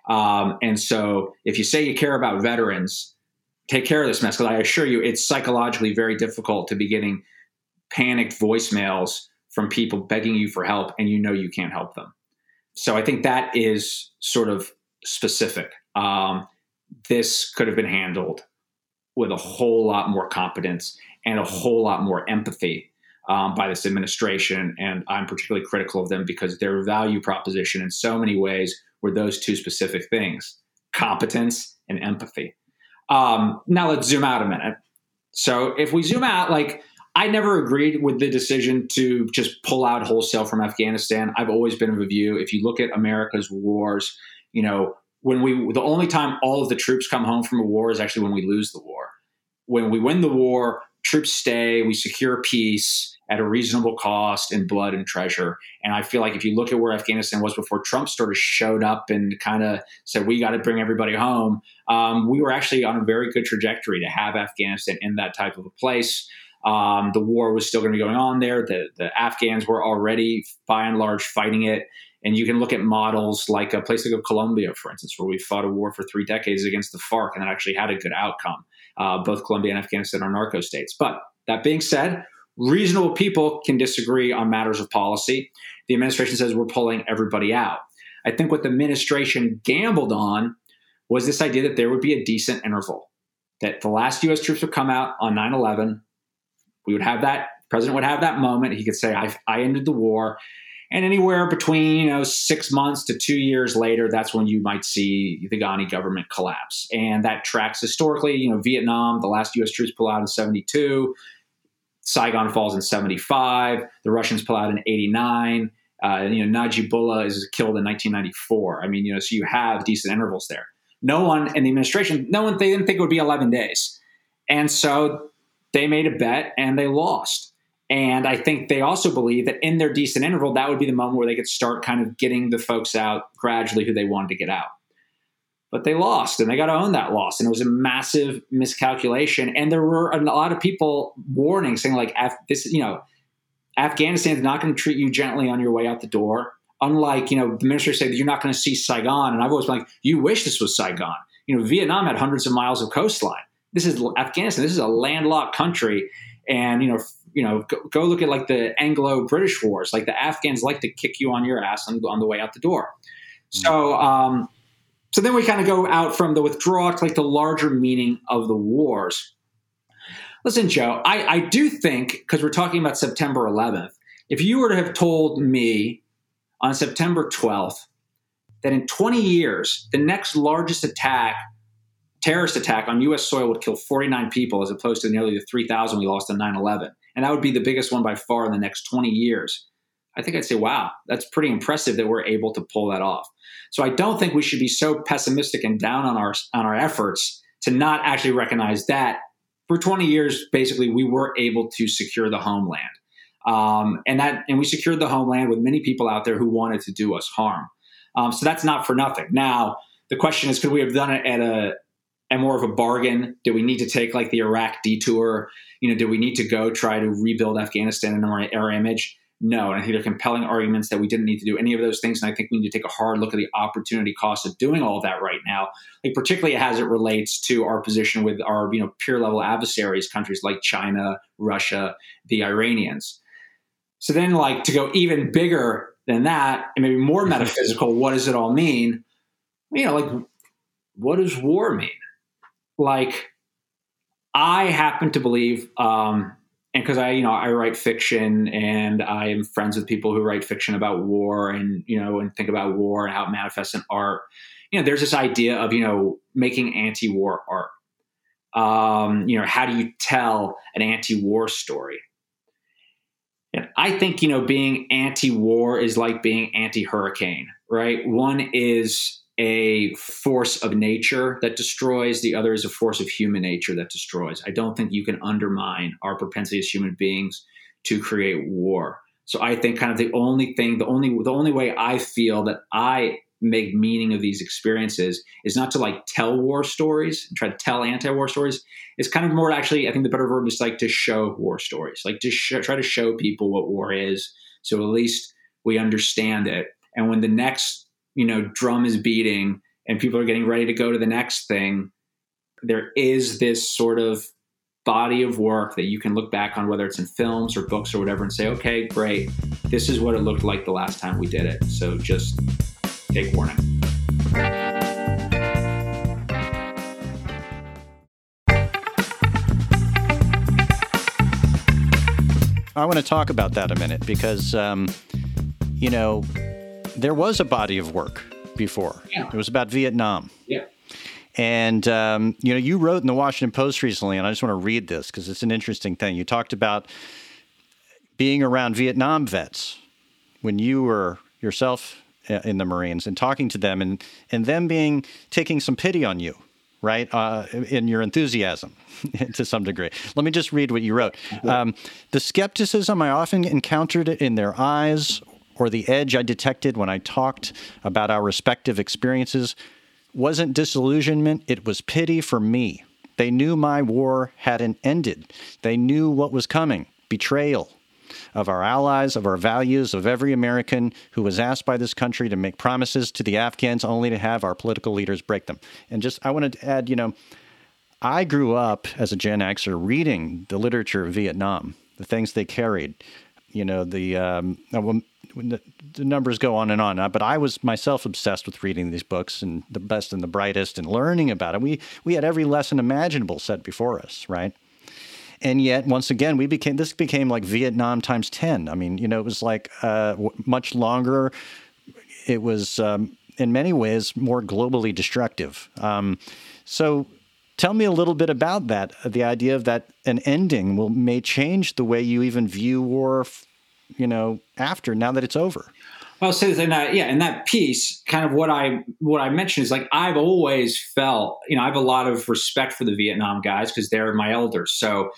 Speaker 2: Um, and so, if you say you care about veterans, take care of this mess. Because I assure you, it's psychologically very difficult to be getting panicked voicemails from people begging you for help, and you know you can't help them. So I think that is sort of specific. Um, this could have been handled with a whole lot more competence and a whole lot more empathy um, by this administration. And I'm particularly critical of them because their value proposition in so many ways were those two specific things competence and empathy. Um, now let's zoom out a minute. So if we zoom out, like I never agreed with the decision to just pull out wholesale from Afghanistan. I've always been of a view if you look at America's wars, you know, when we the only time all of the troops come home from a war is actually when we lose the war. When we win the war, troops stay, we secure peace at a reasonable cost in blood and treasure. And I feel like if you look at where Afghanistan was before Trump sort of showed up and kind of said, we got to bring everybody home, um, we were actually on a very good trajectory to have Afghanistan in that type of a place. Um, the war was still going to be going on there. The, the Afghans were already, by and large, fighting it. And you can look at models like a place like Colombia, for instance, where we fought a war for three decades against the FARC and that actually had a good outcome. Uh, both Colombia and Afghanistan are narco states. But that being said, reasonable people can disagree on matters of policy. The administration says we're pulling everybody out. I think what the administration gambled on was this idea that there would be a decent interval, that the last U.S. troops would come out on 9 11. We would have that, president would have that moment. He could say, I, I ended the war and anywhere between you know six months to two years later that's when you might see the ghani government collapse and that tracks historically you know vietnam the last us troops pull out in 72 saigon falls in 75 the russians pull out in 89 uh, you know najibullah is killed in 1994 i mean you know so you have decent intervals there. No one in the administration no one they didn't think it would be 11 days. And so they made a bet and they lost. And I think they also believe that in their decent interval, that would be the moment where they could start kind of getting the folks out gradually who they wanted to get out. But they lost and they got to own that loss. And it was a massive miscalculation. And there were a lot of people warning, saying, like, this, you know, Afghanistan is not going to treat you gently on your way out the door. Unlike, you know, the minister said you're not going to see Saigon. And I've always been like, you wish this was Saigon. You know, Vietnam had hundreds of miles of coastline. This is Afghanistan. This is a landlocked country. And, you know, you know, go, go look at like the Anglo-British wars. Like the Afghans like to kick you on your ass on, on the way out the door. So, um, so then we kind of go out from the withdrawal to like the larger meaning of the wars. Listen, Joe, I, I do think because we're talking about September 11th. If you were to have told me on September 12th that in 20 years, the next largest attack, terrorist attack on U.S. soil would kill 49 people as opposed to nearly the 3,000 we lost on 9 11. And that would be the biggest one by far in the next 20 years. I think I'd say, wow, that's pretty impressive that we're able to pull that off. So I don't think we should be so pessimistic and down on our on our efforts to not actually recognize that for 20 years, basically, we were able to secure the homeland. Um, and that and we secured the homeland with many people out there who wanted to do us harm. Um, so that's not for nothing. Now the question is, could we have done it at a at more of a bargain? Do we need to take like the Iraq detour? You know, do we need to go try to rebuild Afghanistan in our, our image? No, and I think there are compelling arguments that we didn't need to do any of those things. And I think we need to take a hard look at the opportunity cost of doing all of that right now, like particularly as it relates to our position with our you know peer level adversaries, countries like China, Russia, the Iranians. So then, like to go even bigger than that, and maybe more (laughs) metaphysical, what does it all mean? You know, like what does war mean? Like, I happen to believe, um, and because I, you know, I write fiction, and I am friends with people who write fiction about war, and you know, and think about war and how it manifests in art. You know, there's this idea of you know making anti-war art. Um, you know, how do you tell an anti-war story? And I think, you know, being anti war is like being anti hurricane, right? One is a force of nature that destroys, the other is a force of human nature that destroys. I don't think you can undermine our propensity as human beings to create war. So I think kind of the only thing, the only the only way I feel that I make meaning of these experiences is not to like tell war stories and try to tell anti-war stories. It's kind of more actually, I think the better verb is like to show war stories, like to sh- try to show people what war is, so at least we understand it. And when the next, you know, drum is beating and people are getting ready to go to the next thing, there is this sort of body of work that you can look back on, whether it's in films or books or whatever, and say, okay, great, this is what it looked like the last time we did it. So just take warning.
Speaker 1: I want to talk about that a minute because, um, you know, there was a body of work before.
Speaker 2: Yeah.
Speaker 1: It was about Vietnam.
Speaker 2: Yeah.
Speaker 1: And, um, you know, you wrote in the Washington Post recently, and I just want to read this because it's an interesting thing. You talked about being around Vietnam vets when you were yourself uh, in the Marines and talking to them and, and them being taking some pity on you, right? Uh, in your enthusiasm (laughs) to some degree. Let me just read what you wrote. Um, the skepticism I often encountered in their eyes or the edge I detected when I talked about our respective experiences wasn't disillusionment, it was pity for me. They knew my war hadn't ended. They knew what was coming betrayal, of our allies, of our values, of every American who was asked by this country to make promises to the Afghans only to have our political leaders break them. And just, I wanted to add, you know, I grew up as a Gen Xer reading the literature of Vietnam, the things they carried, you know, the, um, the, the numbers go on and on. But I was myself obsessed with reading these books and the best and the brightest and learning about it. We we had every lesson imaginable set before us, right? and yet once again we became this became like vietnam times 10 i mean you know it was like uh, much longer it was um, in many ways more globally destructive um, so tell me a little bit about that the idea of that an ending will may change the way you even view war you know after now that it's over
Speaker 2: I'll say this, uh, yeah, in that piece, kind of what I what I mentioned is like I've always felt, you know, I have a lot of respect for the Vietnam guys because they're my elders. So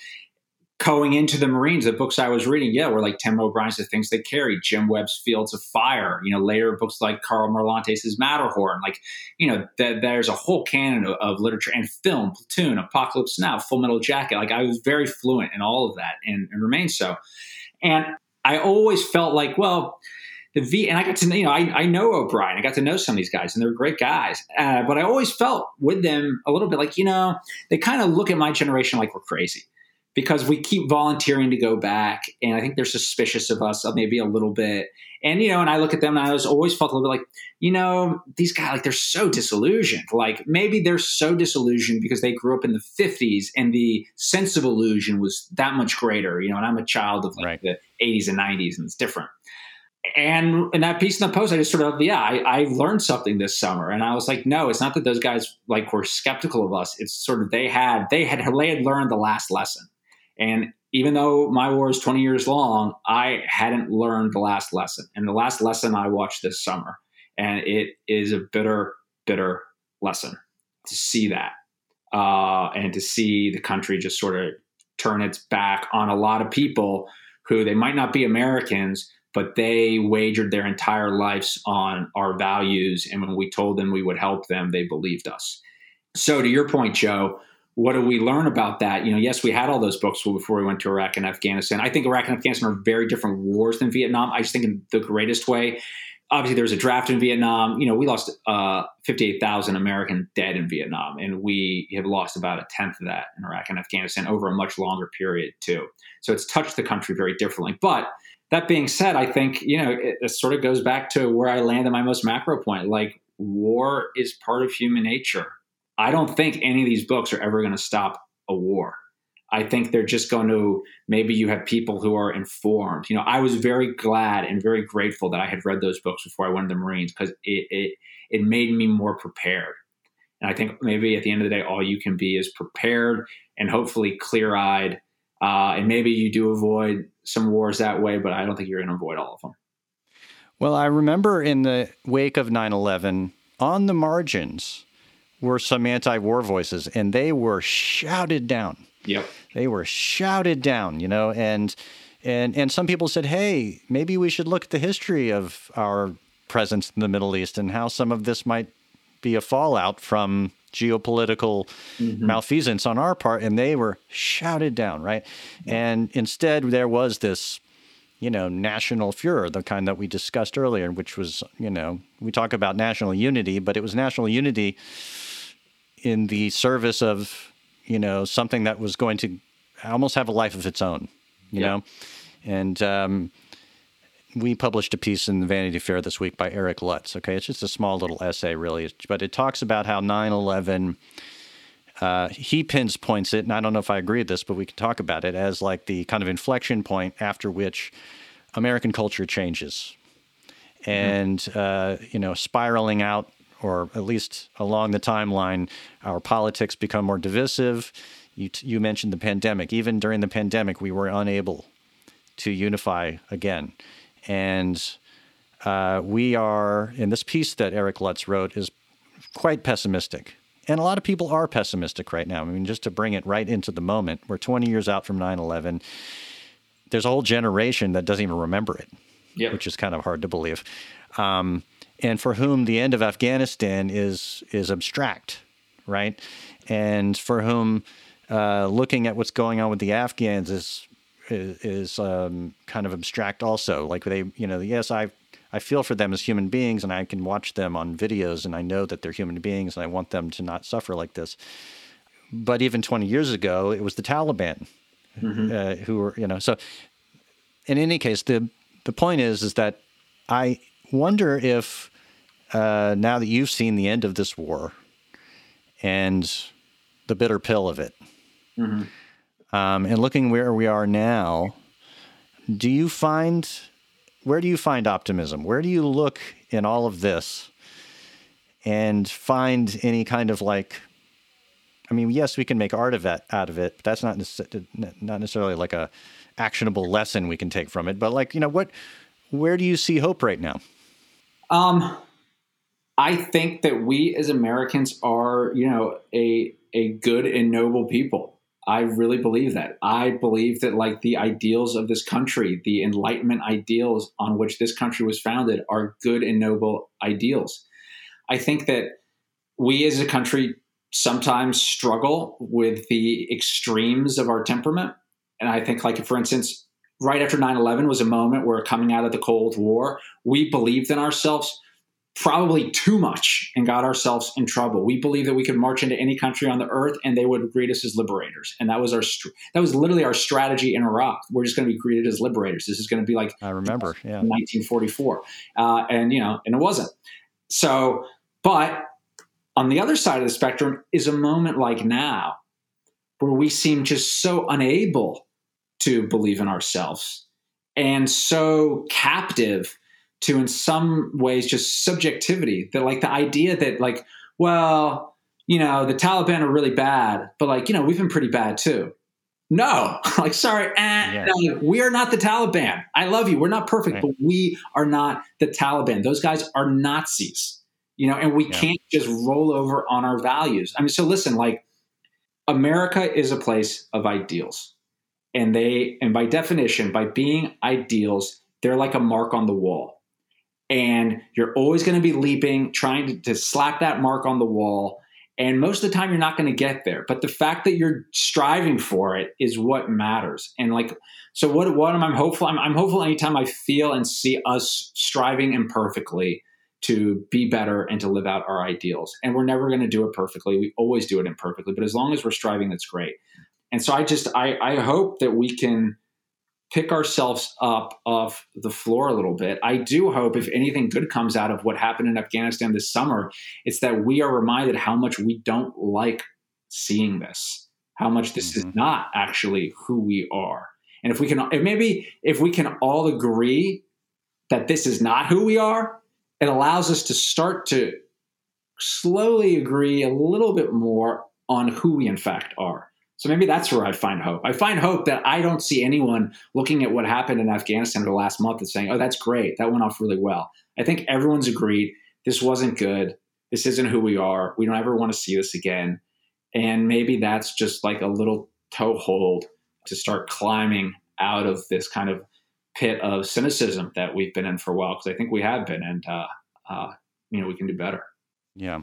Speaker 2: going into the Marines, the books I was reading, yeah, were like Tim O'Brien's The Things They Carried, Jim Webb's Fields of Fire, you know, later books like Karl Marlantes' Matterhorn. Like, you know, th- there's a whole canon of, of, literature and film, Platoon, Apocalypse Now, Full Metal Jacket. Like, I was very fluent in all of that and, and remain so. And I always felt like, well, the V, and I got to you know, I, I know O'Brien. I got to know some of these guys, and they're great guys. Uh, but I always felt with them a little bit like, you know, they kind of look at my generation like we're crazy because we keep volunteering to go back, and I think they're suspicious of us, uh, maybe a little bit. And you know, and I look at them, and I was always felt a little bit like, you know, these guys like they're so disillusioned. Like maybe they're so disillusioned because they grew up in the '50s, and the sense of illusion was that much greater. You know, and I'm a child of like
Speaker 1: right.
Speaker 2: the '80s and '90s, and it's different. and in that piece in the post, I just sort of, yeah, I, I learned something this summer. And I was like, no, it's not that those guys like were skeptical of us. It's sort of they had, they had, they had learned the last lesson. And even though my war is 20 years long, I hadn't learned the last lesson. And the last lesson I watched this summer. And it is a bitter, bitter lesson to see that uh, and to see the country just sort of turn its back on a lot of people who they might not be Americans, but they wagered their entire lives on our values. And when we told them we would help them, they believed us. So, to your point, Joe, what do we learn about that? You know, yes, we had all those books before we went to Iraq and Afghanistan. I think Iraq and Afghanistan are very different wars than Vietnam. I just think in the greatest way. Obviously, there was a draft in Vietnam. You know, we lost uh, 58,000 American dead in Vietnam, and we have lost about a tenth of that in Iraq and Afghanistan over a much longer period, too. So it's touched the country very differently. But that being said, I think, you know, it, it sort of goes back to where I land at my most macro point. Like, war is part of human nature. I don't think any of these books are ever going to stop a war. I think they're just going to maybe you have people who are informed. You know, I was very glad and very grateful that I had read those books before I went to the Marines because it, it it made me more prepared. And I think maybe at the end of the day, all you can be is prepared and hopefully clear eyed. Uh, and maybe you do avoid some wars that way, but I don't think you're going to avoid all of them.
Speaker 1: Well, I remember in the wake of 9 11, on the margins were some anti war voices, and they were shouted down.
Speaker 2: Yep.
Speaker 1: They were shouted down, you know, and and and some people said, "Hey, maybe we should look at the history of our presence in the Middle East and how some of this might be a fallout from geopolitical mm-hmm. malfeasance on our part, and they were shouted down, right? And instead, there was this, you know, national furor, the kind that we discussed earlier, which was, you know, we talk about national unity, but it was national unity in the service of, you know, something that was going to almost have a life of its own, you yeah. know, and. Um, we published a piece in the Vanity Fair this week by Eric Lutz. Okay, it's just a small little essay, really, but it talks about how 9 11. Uh, he pins points it, and I don't know if I agree with this, but we can talk about it as like the kind of inflection point after which American culture changes, and mm-hmm. uh, you know, spiraling out, or at least along the timeline, our politics become more divisive. You, you mentioned the pandemic. Even during the pandemic, we were unable to unify again. And uh, we are, in this piece that Eric Lutz wrote, is quite pessimistic. And a lot of people are pessimistic right now. I mean, just to bring it right into the moment, we're 20 years out from 9 11. There's a whole generation that doesn't even remember it, yep. which is kind of hard to believe. Um, and for whom the end of Afghanistan is is abstract, right? And for whom uh, looking at what's going on with the Afghans is is, is um, kind of abstract also. Like they, you know, yes, I I feel for them as human beings, and I can watch them on videos, and I know that they're human beings, and I want them to not suffer like this. But even 20 years ago, it was the Taliban mm-hmm. uh, who were, you know. So, in any case, the the point is, is that I wonder if uh, now that you've seen the end of this war and the bitter pill of it. Mm-hmm um, and looking where we are now, do you find where do you find optimism? Where do you look in all of this and find any kind of like? I mean, yes, we can make art of it out of it, but that's not not necessarily like a actionable lesson we can take from it. But like, you know, what? Where do you see hope right now?
Speaker 2: Um, I think that we as Americans are, you know, a a good and noble people. I really believe that. I believe that like the ideals of this country, the enlightenment ideals on which this country was founded are good and noble ideals. I think that we as a country sometimes struggle with the extremes of our temperament. And I think like for instance, right after 9/11 was a moment where coming out of the Cold War, we believed in ourselves probably too much and got ourselves in trouble. We believed that we could march into any country on the earth and they would greet us as liberators. And that was our that was literally our strategy in Iraq. We're just going to be greeted as liberators. This is going to be like
Speaker 1: I remember, (laughs) yeah,
Speaker 2: 1944, uh, and you know, and it wasn't. So, but on the other side of the spectrum is a moment like now where we seem just so unable to believe in ourselves and so captive to in some ways just subjectivity that like the idea that like well you know the taliban are really bad but like you know we've been pretty bad too. No. (laughs) Like sorry. Eh, yeah. no, we are not the taliban. I love you. We're not perfect right. but we are not the taliban. Those guys are nazis you know and we yeah. can't just roll over on our values. I mean so listen like america is a place of ideals and they and by definition by being ideals they're like a mark on the wall and you're always going to be leaping, trying to, to, slap that mark on the wall. And most of the time, you're not going to get there. But the fact that you're striving for it is what matters. And like, so what? What am I hopeful? I'm, I'm hopeful anytime I feel and see us striving imperfectly to be better and to live out our ideals. And we're never going to do it perfectly. We always do it imperfectly. But as long as we're striving, that's great. And so I just I, I hope that we can pick ourselves up off the floor a little bit. I do hope if anything good comes out of what happened in Afghanistan this summer, it's that we are reminded how much we don't like seeing this, how much this mm-hmm. is not actually who we are. And if we can, if maybe if we can all agree that this is not who we are, it allows us to start to slowly agree a little bit more on who we in fact are. So maybe that's where I find hope. I find hope that I don't see anyone looking at what happened in Afghanistan over the last month and saying, oh, that's great. That went off really well. I think everyone's agreed this wasn't good. This isn't who we are. We don't ever want to see this again. And maybe that's just like a little toehold to start climbing out of this kind of pit of cynicism that we've been in for a while, because I think we have been. And, uh, uh, you know, we can do better.
Speaker 1: Yeah.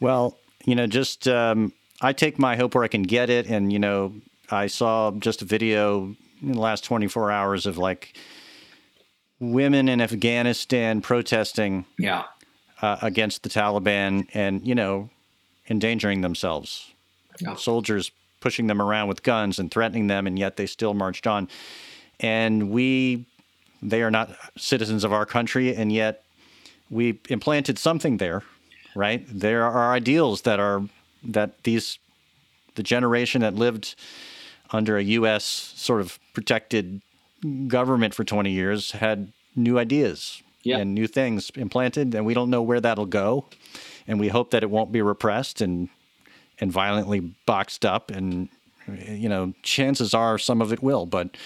Speaker 1: Well, you know, just um, I take my hope where I can get it. And, you know, I saw just a video in the last 24 hours of like women in Afghanistan protesting
Speaker 2: yeah.
Speaker 1: Uh, against the Taliban and, you know, endangering themselves. Yeah. Soldiers pushing them around with guns and threatening them, and yet they still marched on. And we, they are not citizens of our country, and yet we implanted something there, right? There are ideals that are that these the generation that lived under a U.S. sort of protected government for 20 years had new ideas yeah. and new things implanted, and we don't know where that'll go. And we hope that it won't be repressed and and violently boxed up. And you know, chances are some of it will, but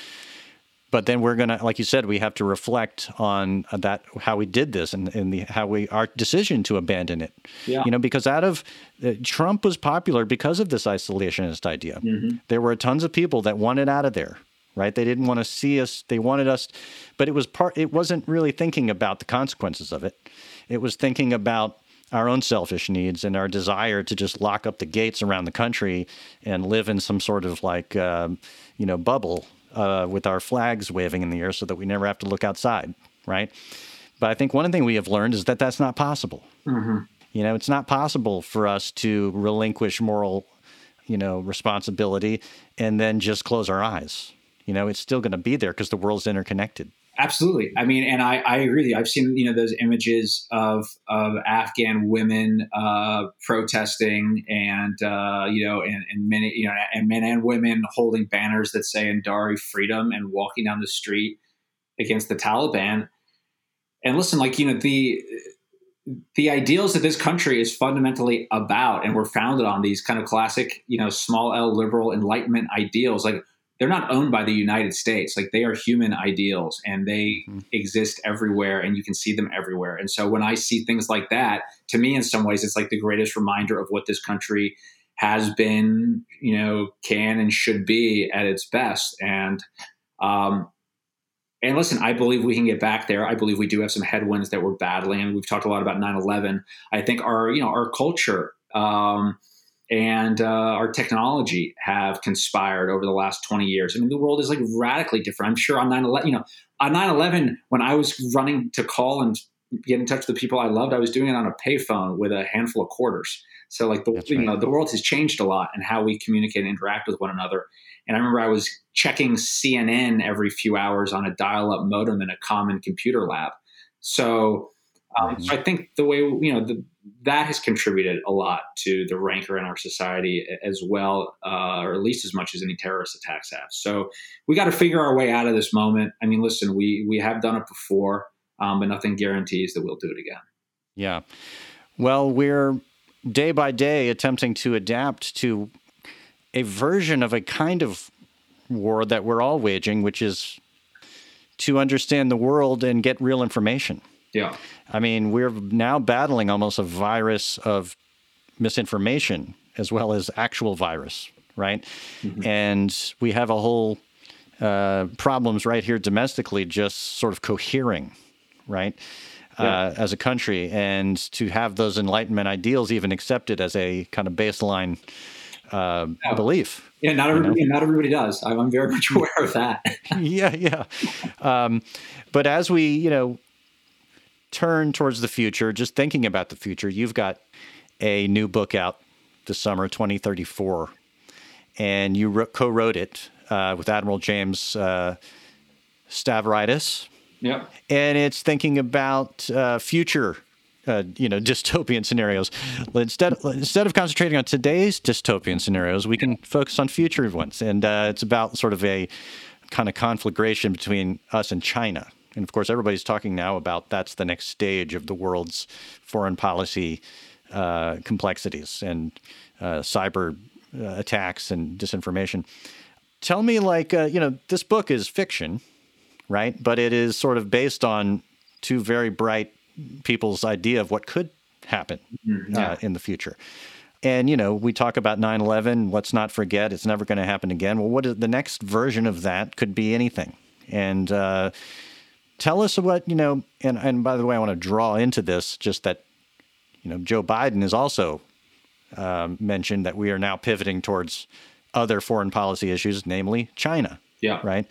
Speaker 1: but then we're gonna, like you said, we have to reflect on that how we did this and, and the how we our decision to abandon it. Yeah. You know, because out of uh, Trump was popular because of this isolationist idea. Mm-hmm. There were tons of people that wanted out of there. Right? They didn't want to see us. They wanted us, but it was part. It wasn't really thinking about the consequences of it. It was thinking about our own selfish needs and our desire to just lock up the gates around the country and live in some sort of like, um, you know, bubble uh, with our flags waving in the air so that we never have to look outside, right? But I think one thing we have learned is that that's not possible. Mm-hmm. You know, it's not possible for us to relinquish moral, you know, responsibility and then just close our eyes. You know, it's still going to be there because the world's interconnected.
Speaker 2: Absolutely. I mean, and I, I agree. I've seen, you know, those images of, of Afghan women uh, protesting and, uh, you know, and, and many, you know, and men and women holding banners that say Andari freedom and walking down the street against the Taliban. And listen, like, you know, the, the ideals that this country is fundamentally about and were founded on these kind of classic, you know, small L liberal enlightenment ideals. Like, they're not owned by the United States. Like they are human ideals and they mm-hmm. exist everywhere and you can see them everywhere. And so when I see things like that, to me, in some ways, it's like the greatest reminder of what this country has been, you know, can and should be at its best. And, um, and listen, I believe we can get back there. I believe we do have some headwinds that we're battling. And we've talked a lot about 9 11. I think our, you know, our culture, um, and uh, our technology have conspired over the last 20 years. I mean, the world is like radically different. I'm sure on 9 11, you know, on 9 11, when I was running to call and get in touch with the people I loved, I was doing it on a payphone with a handful of quarters. So, like, the, right. you know, the world has changed a lot and how we communicate and interact with one another. And I remember I was checking CNN every few hours on a dial up modem in a common computer lab. So, um, so I think the way you know the, that has contributed a lot to the rancor in our society as well, uh, or at least as much as any terrorist attacks have. So we got to figure our way out of this moment. I mean, listen, we we have done it before. um, but nothing guarantees that we'll do it again.
Speaker 1: Yeah. Well, we're day by day attempting to adapt to a version of a kind of war that we're all waging, which is to understand the world and get real information.
Speaker 2: Yeah.
Speaker 1: I mean, we're now battling almost a virus of misinformation as well as actual virus, right? Mm-hmm. And we have a whole uh, problems right here domestically just sort of cohering, right? Yeah. Uh, as a country, and to have those Enlightenment ideals even accepted as a kind of baseline uh, yeah. belief.
Speaker 2: Yeah, not everybody, you know? not everybody does. I'm, I'm, very much (laughs) aware of that. (laughs)
Speaker 1: yeah, yeah. Um, but as we, you know, turn towards the future, just thinking about the future, you've got a new book out this summer, 2034, and you co-wrote it uh, with Admiral James uh, Stavridis.
Speaker 2: Yeah.
Speaker 1: And it's thinking about uh, future uh, you know (laughs) dystopian scenarios. Instead instead of concentrating on today's dystopian scenarios, we can focus on future ones, and uh, it's about sort of a kind of conflagration between us and China. And of course, everybody's talking now about that's the next stage of the world's foreign policy uh, complexities and uh, cyber uh, attacks and disinformation. Tell me, like, uh, you know, this book is fiction, right? But it is sort of based on two very bright people's idea of what could happen mm-hmm. uh, in the future. And, you know, we talk about 9 11, let's not forget, it's never going to happen again. Well, what is the next version of that could be anything. And uh, tell us what, you know, and, and by the way, I want to draw into this just that, you know, Joe Biden has also um, mentioned that we are now pivoting towards other foreign policy issues, namely China.
Speaker 2: Yeah.
Speaker 1: Right.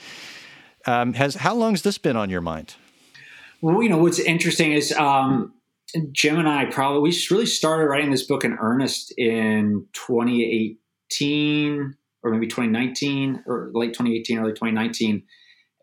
Speaker 1: Um, has how long has this been on your mind?
Speaker 2: Well, you know what's interesting is um, Jim and I probably we really started writing this book in earnest in 2018 or maybe 2019 or late 2018, early 2019.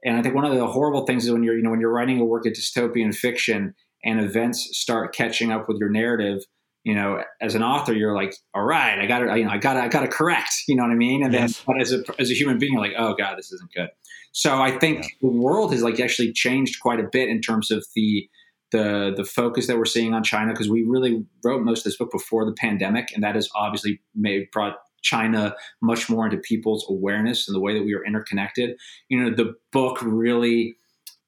Speaker 2: And I think one of the horrible things is when you're you know when you're writing a work of dystopian fiction and events start catching up with your narrative. You know, as an author, you're like, all right, I got to, you know, I got to, I got to correct. You know what I mean? And yes. then, but as a as a human being, you're like, oh god, this isn't good. So I think yeah. the world has like actually changed quite a bit in terms of the the the focus that we're seeing on China because we really wrote most of this book before the pandemic, and that has obviously made brought China much more into people's awareness and the way that we are interconnected. You know, the book really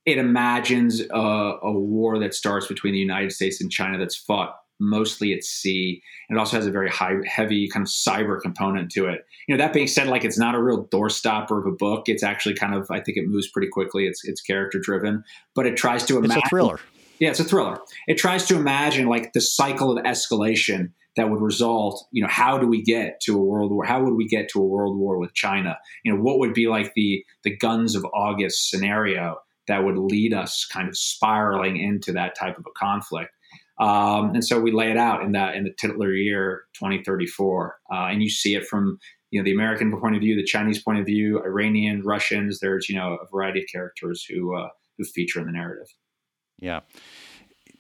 Speaker 2: it imagines a, a war that starts between the United States and China that's fought mostly at sea. And it also has a very high, heavy kind of cyber component to it. You know, that being said, like it's not a real doorstopper of a book. It's actually kind of, I think it moves pretty quickly. It's it's character driven, but it tries to imagine.
Speaker 1: It's a thriller.
Speaker 2: Yeah, it's a thriller. It tries to imagine like the cycle of escalation that would result. You know, how do we get to a world war? How would we get to a world war with China? You know, what would be like the the guns of August scenario that would lead us kind of spiraling into that type of a conflict? Um, and so we lay it out in that in the titular year 2034, uh, and you see it from you know the American point of view, the Chinese point of view, Iranian, Russians. There's you know a variety of characters who uh, who feature in the narrative.
Speaker 1: Yeah,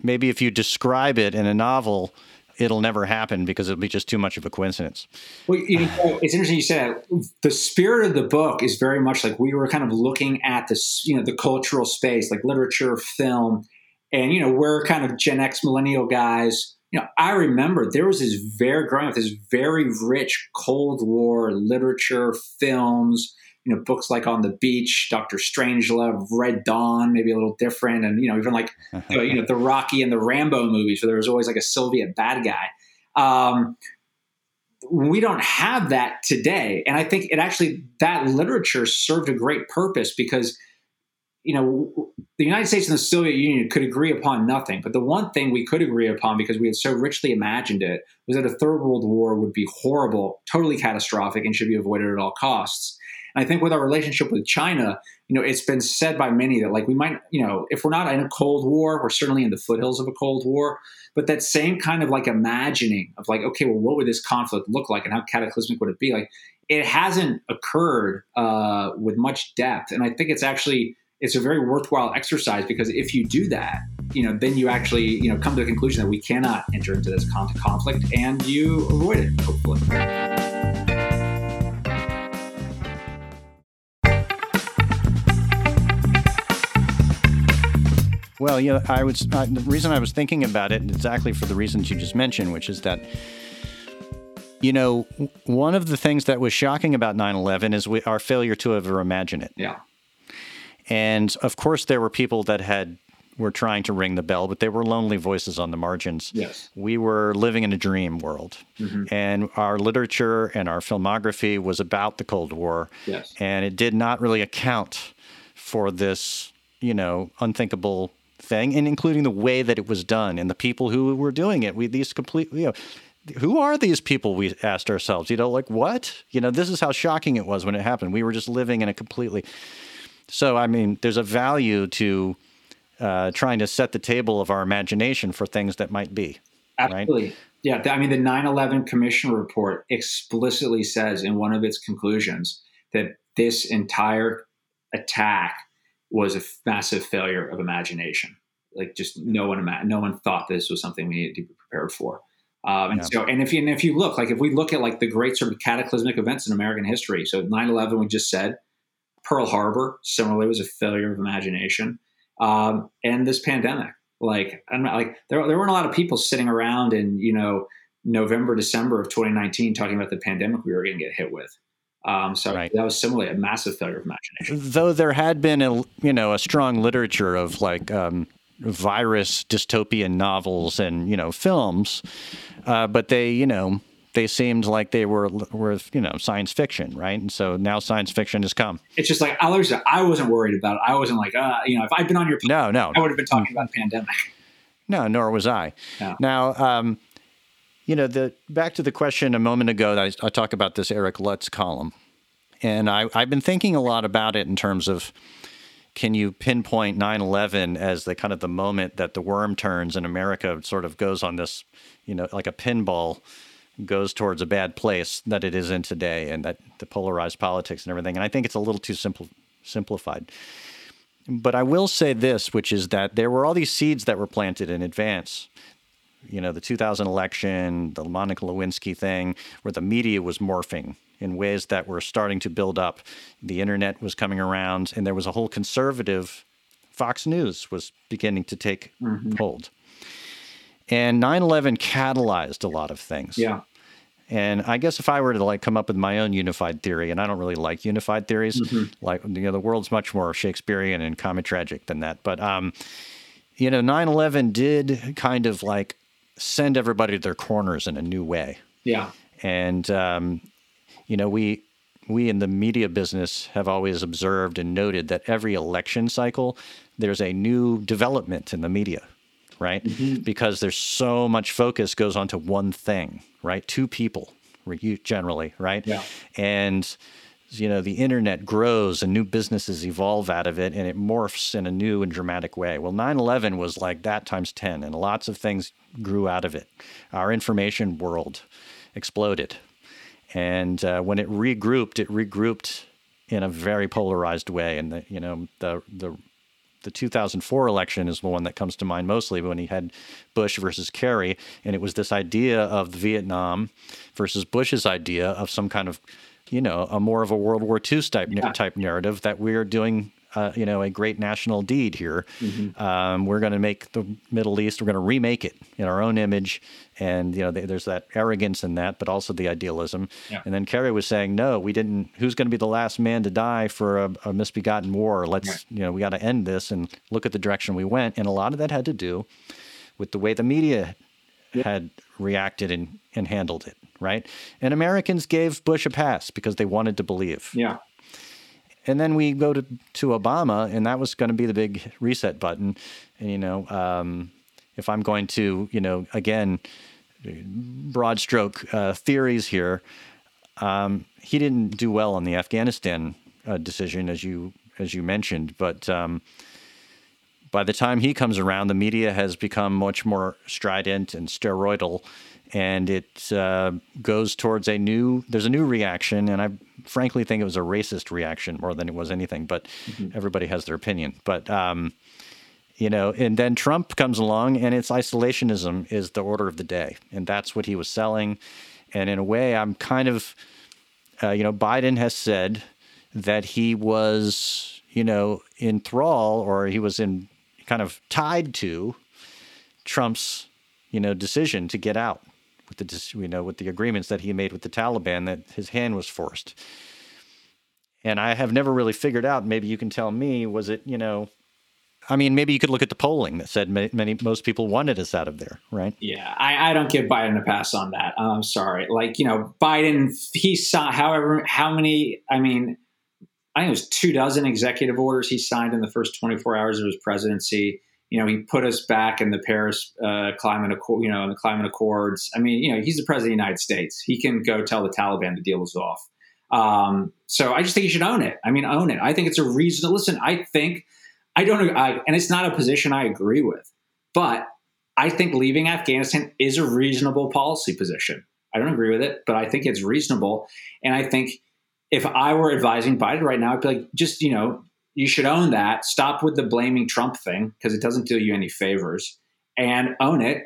Speaker 1: maybe if you describe it in a novel, it'll never happen because it'll be just too much of a coincidence.
Speaker 2: Well, you know, it's interesting you said that. The spirit of the book is very much like we were kind of looking at this, you know, the cultural space, like literature, film, and, you know, we're kind of Gen X millennial guys. You know, I remember there was this very growing up, this very rich Cold War literature, films, you know, books like On the Beach, Doctor Strangelove, Red Dawn, maybe a little different, and you know, even like (laughs) you know the Rocky and the Rambo movies, where there was always like a Soviet bad guy. Um, we don't have that today, and I think it actually that literature served a great purpose because you know, the United States and the Soviet Union could agree upon nothing. But the one thing we could agree upon, because we had so richly imagined it, was that a third world war would be horrible, totally catastrophic, and should be avoided at all costs. And I think with our relationship with China, you know, it's been said by many that like we might, you know, if we're not in a Cold War, we're certainly in the foothills of a Cold War. But that same kind of like imagining of like, okay, well, what would this conflict look like, and how cataclysmic would it be? Like, it hasn't occurred uh, with much depth, and I think it's actually it's a very worthwhile exercise because if you do that, you know, then you actually, you know, come to the conclusion that we cannot enter into this conflict and you avoid it, hopefully.
Speaker 1: Well, you know, I was uh, the reason I was thinking about it exactly for the reasons you just mentioned, which is that you know, one of the things that was shocking about 9/11 is we, our failure to ever imagine it.
Speaker 2: Yeah.
Speaker 1: And of course, there were people that had were trying to ring the bell, but they were lonely voices on the margins.
Speaker 2: Yes.
Speaker 1: We were living in a dream world.
Speaker 2: Mm-hmm.
Speaker 1: And our literature and our filmography was about the Cold War.
Speaker 2: Yes.
Speaker 1: And it did not really account for this, you know, unthinkable thing, and including the way that it was done and the people who were doing it. We these complete, you know, who are these people? We asked ourselves. You know, like what? You know, this is how shocking it was when it happened. We were just living in a completely. So I mean, there's a value to uh, trying to set the table of our imagination for things that might be.
Speaker 2: Absolutely.
Speaker 1: Right?
Speaker 2: Yeah. I mean, the 9 11 Commission report explicitly says in one of its conclusions that this entire attack was a massive failure of imagination. Like, just no one, no one thought this was something we needed to be prepared for. Um, and yeah. so, and if you, and if you look, like if we look at like the great sort of cataclysmic events in American history, so 9-11, we just said, Pearl Harbor, similarly, was a failure of imagination um, and this pandemic. Like, I'm not, like there, there weren't a lot of people sitting around in you know November, December of 2019 talking about the pandemic we were going to get hit with. Um, so right. that was similarly a massive failure of imagination.
Speaker 1: Though there had been a you know a strong literature of like um, virus dystopian novels and you know films, uh, but they you know they seemed like they were were you know science fiction, right? And so now science fiction has come.
Speaker 2: It's just like I I wasn't worried about it. I wasn't like uh, you know if I'd been on your
Speaker 1: no no
Speaker 2: I would have been talking about the pandemic.
Speaker 1: No, nor was I.
Speaker 2: Yeah.
Speaker 1: Now, um, you know, the back to the question a moment ago that I, I talk about this Eric Lutz column, and I, I've been thinking a lot about it in terms of can you pinpoint 9/11 as the kind of the moment that the worm turns and America sort of goes on this, you know, like a pinball goes towards a bad place that it is in today and that the polarized politics and everything. And I think it's a little too simple simplified. But I will say this, which is that there were all these seeds that were planted in advance. You know, the 2000 election, the Monica Lewinsky thing, where the media was morphing in ways that were starting to build up. The internet was coming around, and there was a whole conservative Fox News was beginning to take mm-hmm. hold. And 9 11 catalyzed a lot of things.
Speaker 2: Yeah.
Speaker 1: And I guess if I were to like come up with my own unified theory, and I don't really like unified theories, mm-hmm. like you know, the world's much more Shakespearean and comic tragic than that. But um, you know, 9/11 did kind of like send everybody to their corners in a new way.
Speaker 2: Yeah.
Speaker 1: And um, you know, we we in the media business have always observed and noted that every election cycle there's a new development in the media right? Mm-hmm. Because there's so much focus goes onto one thing, right? Two people generally, right?
Speaker 2: Yeah.
Speaker 1: And you know the internet grows and new businesses evolve out of it and it morphs in a new and dramatic way. Well 9-11 was like that times 10 and lots of things grew out of it. Our information world exploded. And uh, when it regrouped it regrouped in a very polarized way. And the, you know the the the 2004 election is the one that comes to mind mostly when he had Bush versus Kerry, and it was this idea of Vietnam versus Bush's idea of some kind of, you know, a more of a World War II type yeah. type narrative that we're doing uh, you know, a great national deed here. Mm-hmm. Um, we're going to make the Middle East. We're going to remake it in our own image, and you know, there's that arrogance in that, but also the idealism.
Speaker 2: Yeah.
Speaker 1: And then Kerry was saying, "No, we didn't. Who's going to be the last man to die for a, a misbegotten war? Let's, right. you know, we got to end this and look at the direction we went." And a lot of that had to do with the way the media had reacted and, and handled it, right? And Americans gave Bush a pass because they wanted to believe.
Speaker 2: Yeah
Speaker 1: and then we go to, to Obama, and that was going to be the big reset button. And, you know, um, if I'm going to, you know, again, broad stroke uh, theories here, um, he didn't do well on the Afghanistan uh, decision, as you as you mentioned. But um, by the time he comes around, the media has become much more strident and steroidal, and it uh, goes towards a new. There's a new reaction, and I frankly think it was a racist reaction more than it was anything. But mm-hmm. everybody has their opinion. But um, you know, and then Trump comes along, and it's isolationism is the order of the day, and that's what he was selling. And in a way, I'm kind of, uh, you know, Biden has said that he was, you know, in thrall or he was in kind of tied to Trump's, you know, decision to get out with the you know with the agreements that he made with the Taliban that his hand was forced. And I have never really figured out. Maybe you can tell me. Was it you know? I mean, maybe you could look at the polling that said many, many most people wanted us out of there, right?
Speaker 2: Yeah, I, I don't give Biden a pass on that. I'm sorry. Like you know, Biden he saw however how many. I mean, I think it was two dozen executive orders he signed in the first 24 hours of his presidency. You know, he put us back in the Paris uh, climate, you know, in the climate accords. I mean, you know, he's the president of the United States. He can go tell the Taliban the deal is off. Um, so I just think he should own it. I mean, own it. I think it's a reason. Listen, I think I don't, I, and it's not a position I agree with, but I think leaving Afghanistan is a reasonable policy position. I don't agree with it, but I think it's reasonable, and I think if I were advising Biden right now, I'd be like, just, you know, you should own that. Stop with the blaming Trump thing because it doesn't do you any favors and own it.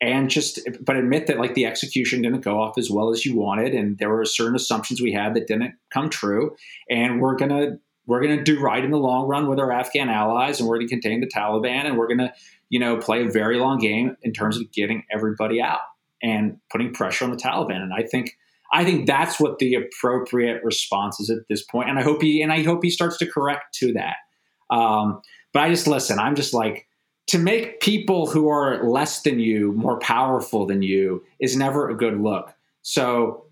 Speaker 2: And just, but admit that like the execution didn't go off as well as you wanted. And there were certain assumptions we had that didn't come true. And we're going to, we're going to do right in the long run with our Afghan allies and we're going to contain the Taliban and we're going to, you know, play a very long game in terms of getting everybody out and putting pressure on the Taliban. And I think, I think that's what the appropriate response is at this point, and I hope he and I hope he starts to correct to that. Um, but I just listen. I'm just like to make people who are less than you more powerful than you is never a good look. So,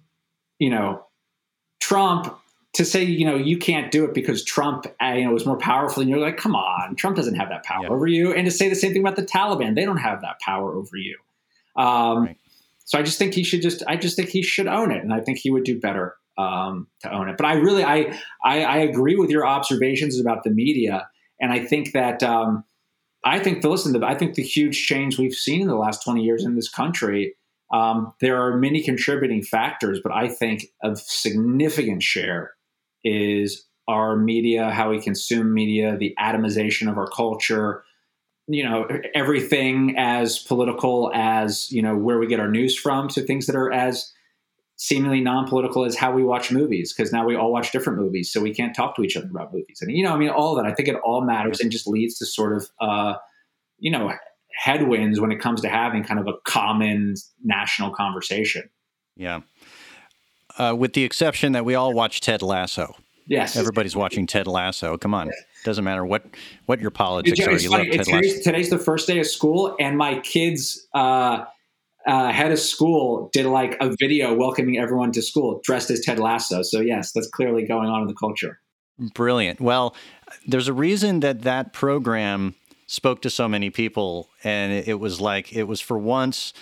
Speaker 2: you know, Trump to say you know you can't do it because Trump uh, you know was more powerful than you're like come on Trump doesn't have that power yeah. over you and to say the same thing about the Taliban they don't have that power over you um, right. So I just think he should just I just think he should own it, and I think he would do better um, to own it. But I really I, I, I agree with your observations about the media, and I think that um, I think the listen I think the huge change we've seen in the last twenty years in this country. Um, there are many contributing factors, but I think a significant share is our media, how we consume media, the atomization of our culture, you know everything as political as you know where we get our news from to things that are as seemingly non-political as how we watch movies because now we all watch different movies so we can't talk to each other about movies. And you know i mean all that i think it all matters and just leads to sort of uh, you know headwinds when it comes to having kind of a common national conversation.
Speaker 1: Yeah. Uh, with the exception that we all watch ted lasso.
Speaker 2: Yes.
Speaker 1: Everybody's watching ted lasso. Come on doesn't matter what what your politics
Speaker 2: it's,
Speaker 1: are.
Speaker 2: It's
Speaker 1: you
Speaker 2: funny. today's, today's, the first day of school, and my kids. Uh, uh, head of school did like a video welcoming everyone to school dressed as Ted Lasso. So yes, that's clearly going on in the culture.
Speaker 1: Brilliant. Well, there's a reason that that program spoke to so many people, and it was like it was for once.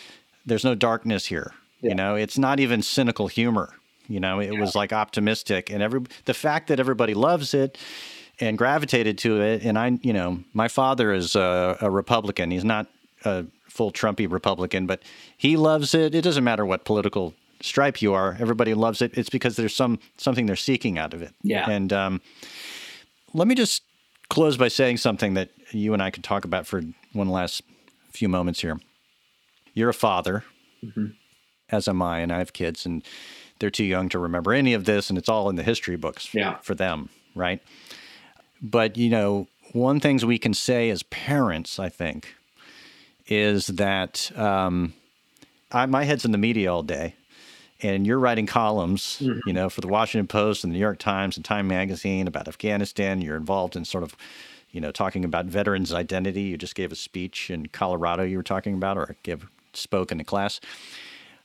Speaker 1: There's no darkness here. Yeah. You know, it's not even cynical humor. You know, it yeah. was like optimistic, and every the fact that everybody loves it and gravitated to it. And I, you know, my father is a, a Republican. He's not a full Trumpy Republican, but he loves it. It doesn't matter what political stripe you are. Everybody loves it. It's because there's some something they're seeking out of it.
Speaker 2: Yeah.
Speaker 1: And um, let me just close by saying something that you and I could talk about for one last few moments here. You're a father, mm-hmm. as am I, and I have kids, and they're too young to remember any of this, and it's all in the history books
Speaker 2: yeah.
Speaker 1: for them, right? But, you know, one things we can say as parents, I think, is that um, I, my head's in the media all day, and you're writing columns, mm-hmm. you know, for the Washington Post and the New York Times and Time Magazine about Afghanistan. You're involved in sort of, you know, talking about veterans' identity. You just gave a speech in Colorado. You were talking about, or give spoke in a class.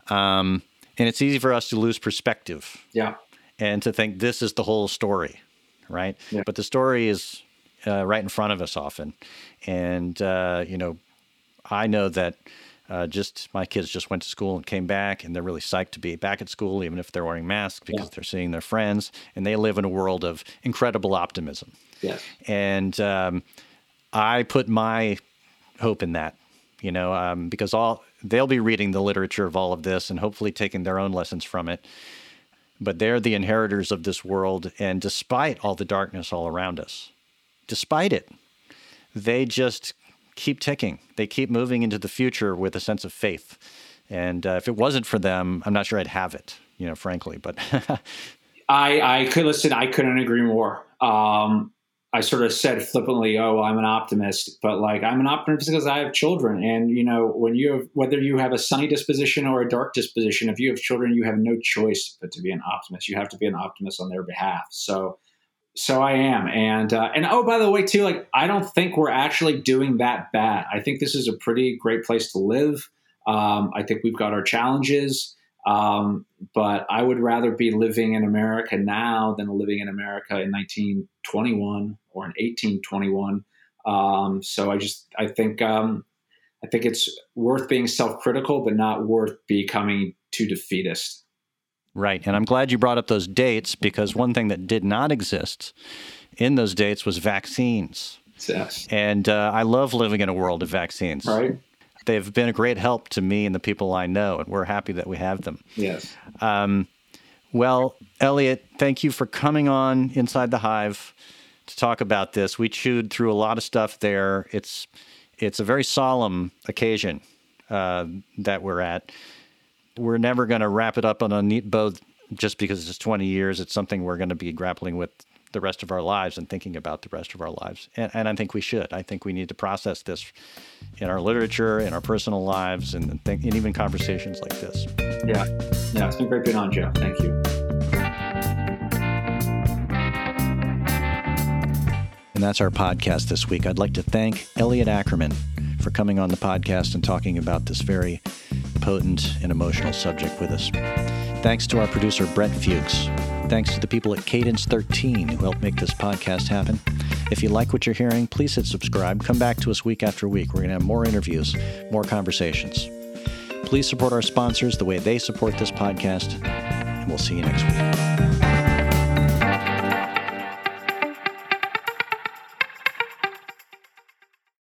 Speaker 1: Um, and it's easy for us to lose perspective.
Speaker 2: Yeah.
Speaker 1: And to think this is the whole story right? Yeah. But the story is uh, right in front of us often, and uh, you know, I know that. Uh, just my kids just went to school and came back, and they're really psyched to be back at school, even if they're wearing masks because yeah. they're seeing their friends, and they live in a world of incredible optimism.
Speaker 2: Yes.
Speaker 1: And um, I put my hope in that, you know, um, because all they'll be reading the literature of all of this and hopefully taking their own lessons from it but they're the inheritors of this world. And despite all the darkness all around us, despite it, they just keep ticking. They keep moving into the future with a sense of faith. And uh, if it wasn't for them, I'm not sure I'd have it, you know, frankly. But (laughs)
Speaker 2: I, I could listen. I couldn't agree more. Um, I sort of said flippantly, "Oh, I'm an optimist," but like I'm an optimist because I have children, and you know, when you have whether you have a sunny disposition or a dark disposition, if you have children, you have no choice but to be an optimist. You have to be an optimist on their behalf. So, so I am, and uh, and oh, by the way, too, like I don't think we're actually doing that bad. I think this is a pretty great place to live. Um, I think we've got our challenges. Um, but I would rather be living in America now than living in America in 1921 or in 1821. Um, so I just I think um, I think it's worth being self-critical, but not worth becoming too defeatist.
Speaker 1: Right, and I'm glad you brought up those dates because one thing that did not exist in those dates was vaccines.
Speaker 2: Yes.
Speaker 1: And uh, I love living in a world of vaccines.
Speaker 2: Right
Speaker 1: they've been a great help to me and the people I know, and we're happy that we have them.
Speaker 2: Yes.
Speaker 1: Um, well, Elliot, thank you for coming on Inside the Hive to talk about this. We chewed through a lot of stuff there. It's it's a very solemn occasion uh, that we're at. We're never going to wrap it up on a neat bow just because it's 20 years. It's something we're going to be grappling with the rest of our lives and thinking about the rest of our lives. And, and, I think we should. I think we need to process this in our literature, in our personal lives, and, think, and even conversations like this.
Speaker 2: Yeah. Yeah. It's been great being on, Joe. Thank you.
Speaker 1: And that's our podcast this week. I'd like to thank Elliot Ackerman for coming on the podcast and talking about this very potent and emotional subject with us. Thanks to our producer, Brett Fuchs. Thanks to the people at Cadence 13 who helped make this podcast happen. If you like what you're hearing, please hit subscribe. Come back to us week after week. We're going to have more interviews, more conversations. Please support our sponsors the way they support this podcast, and we'll see you next week.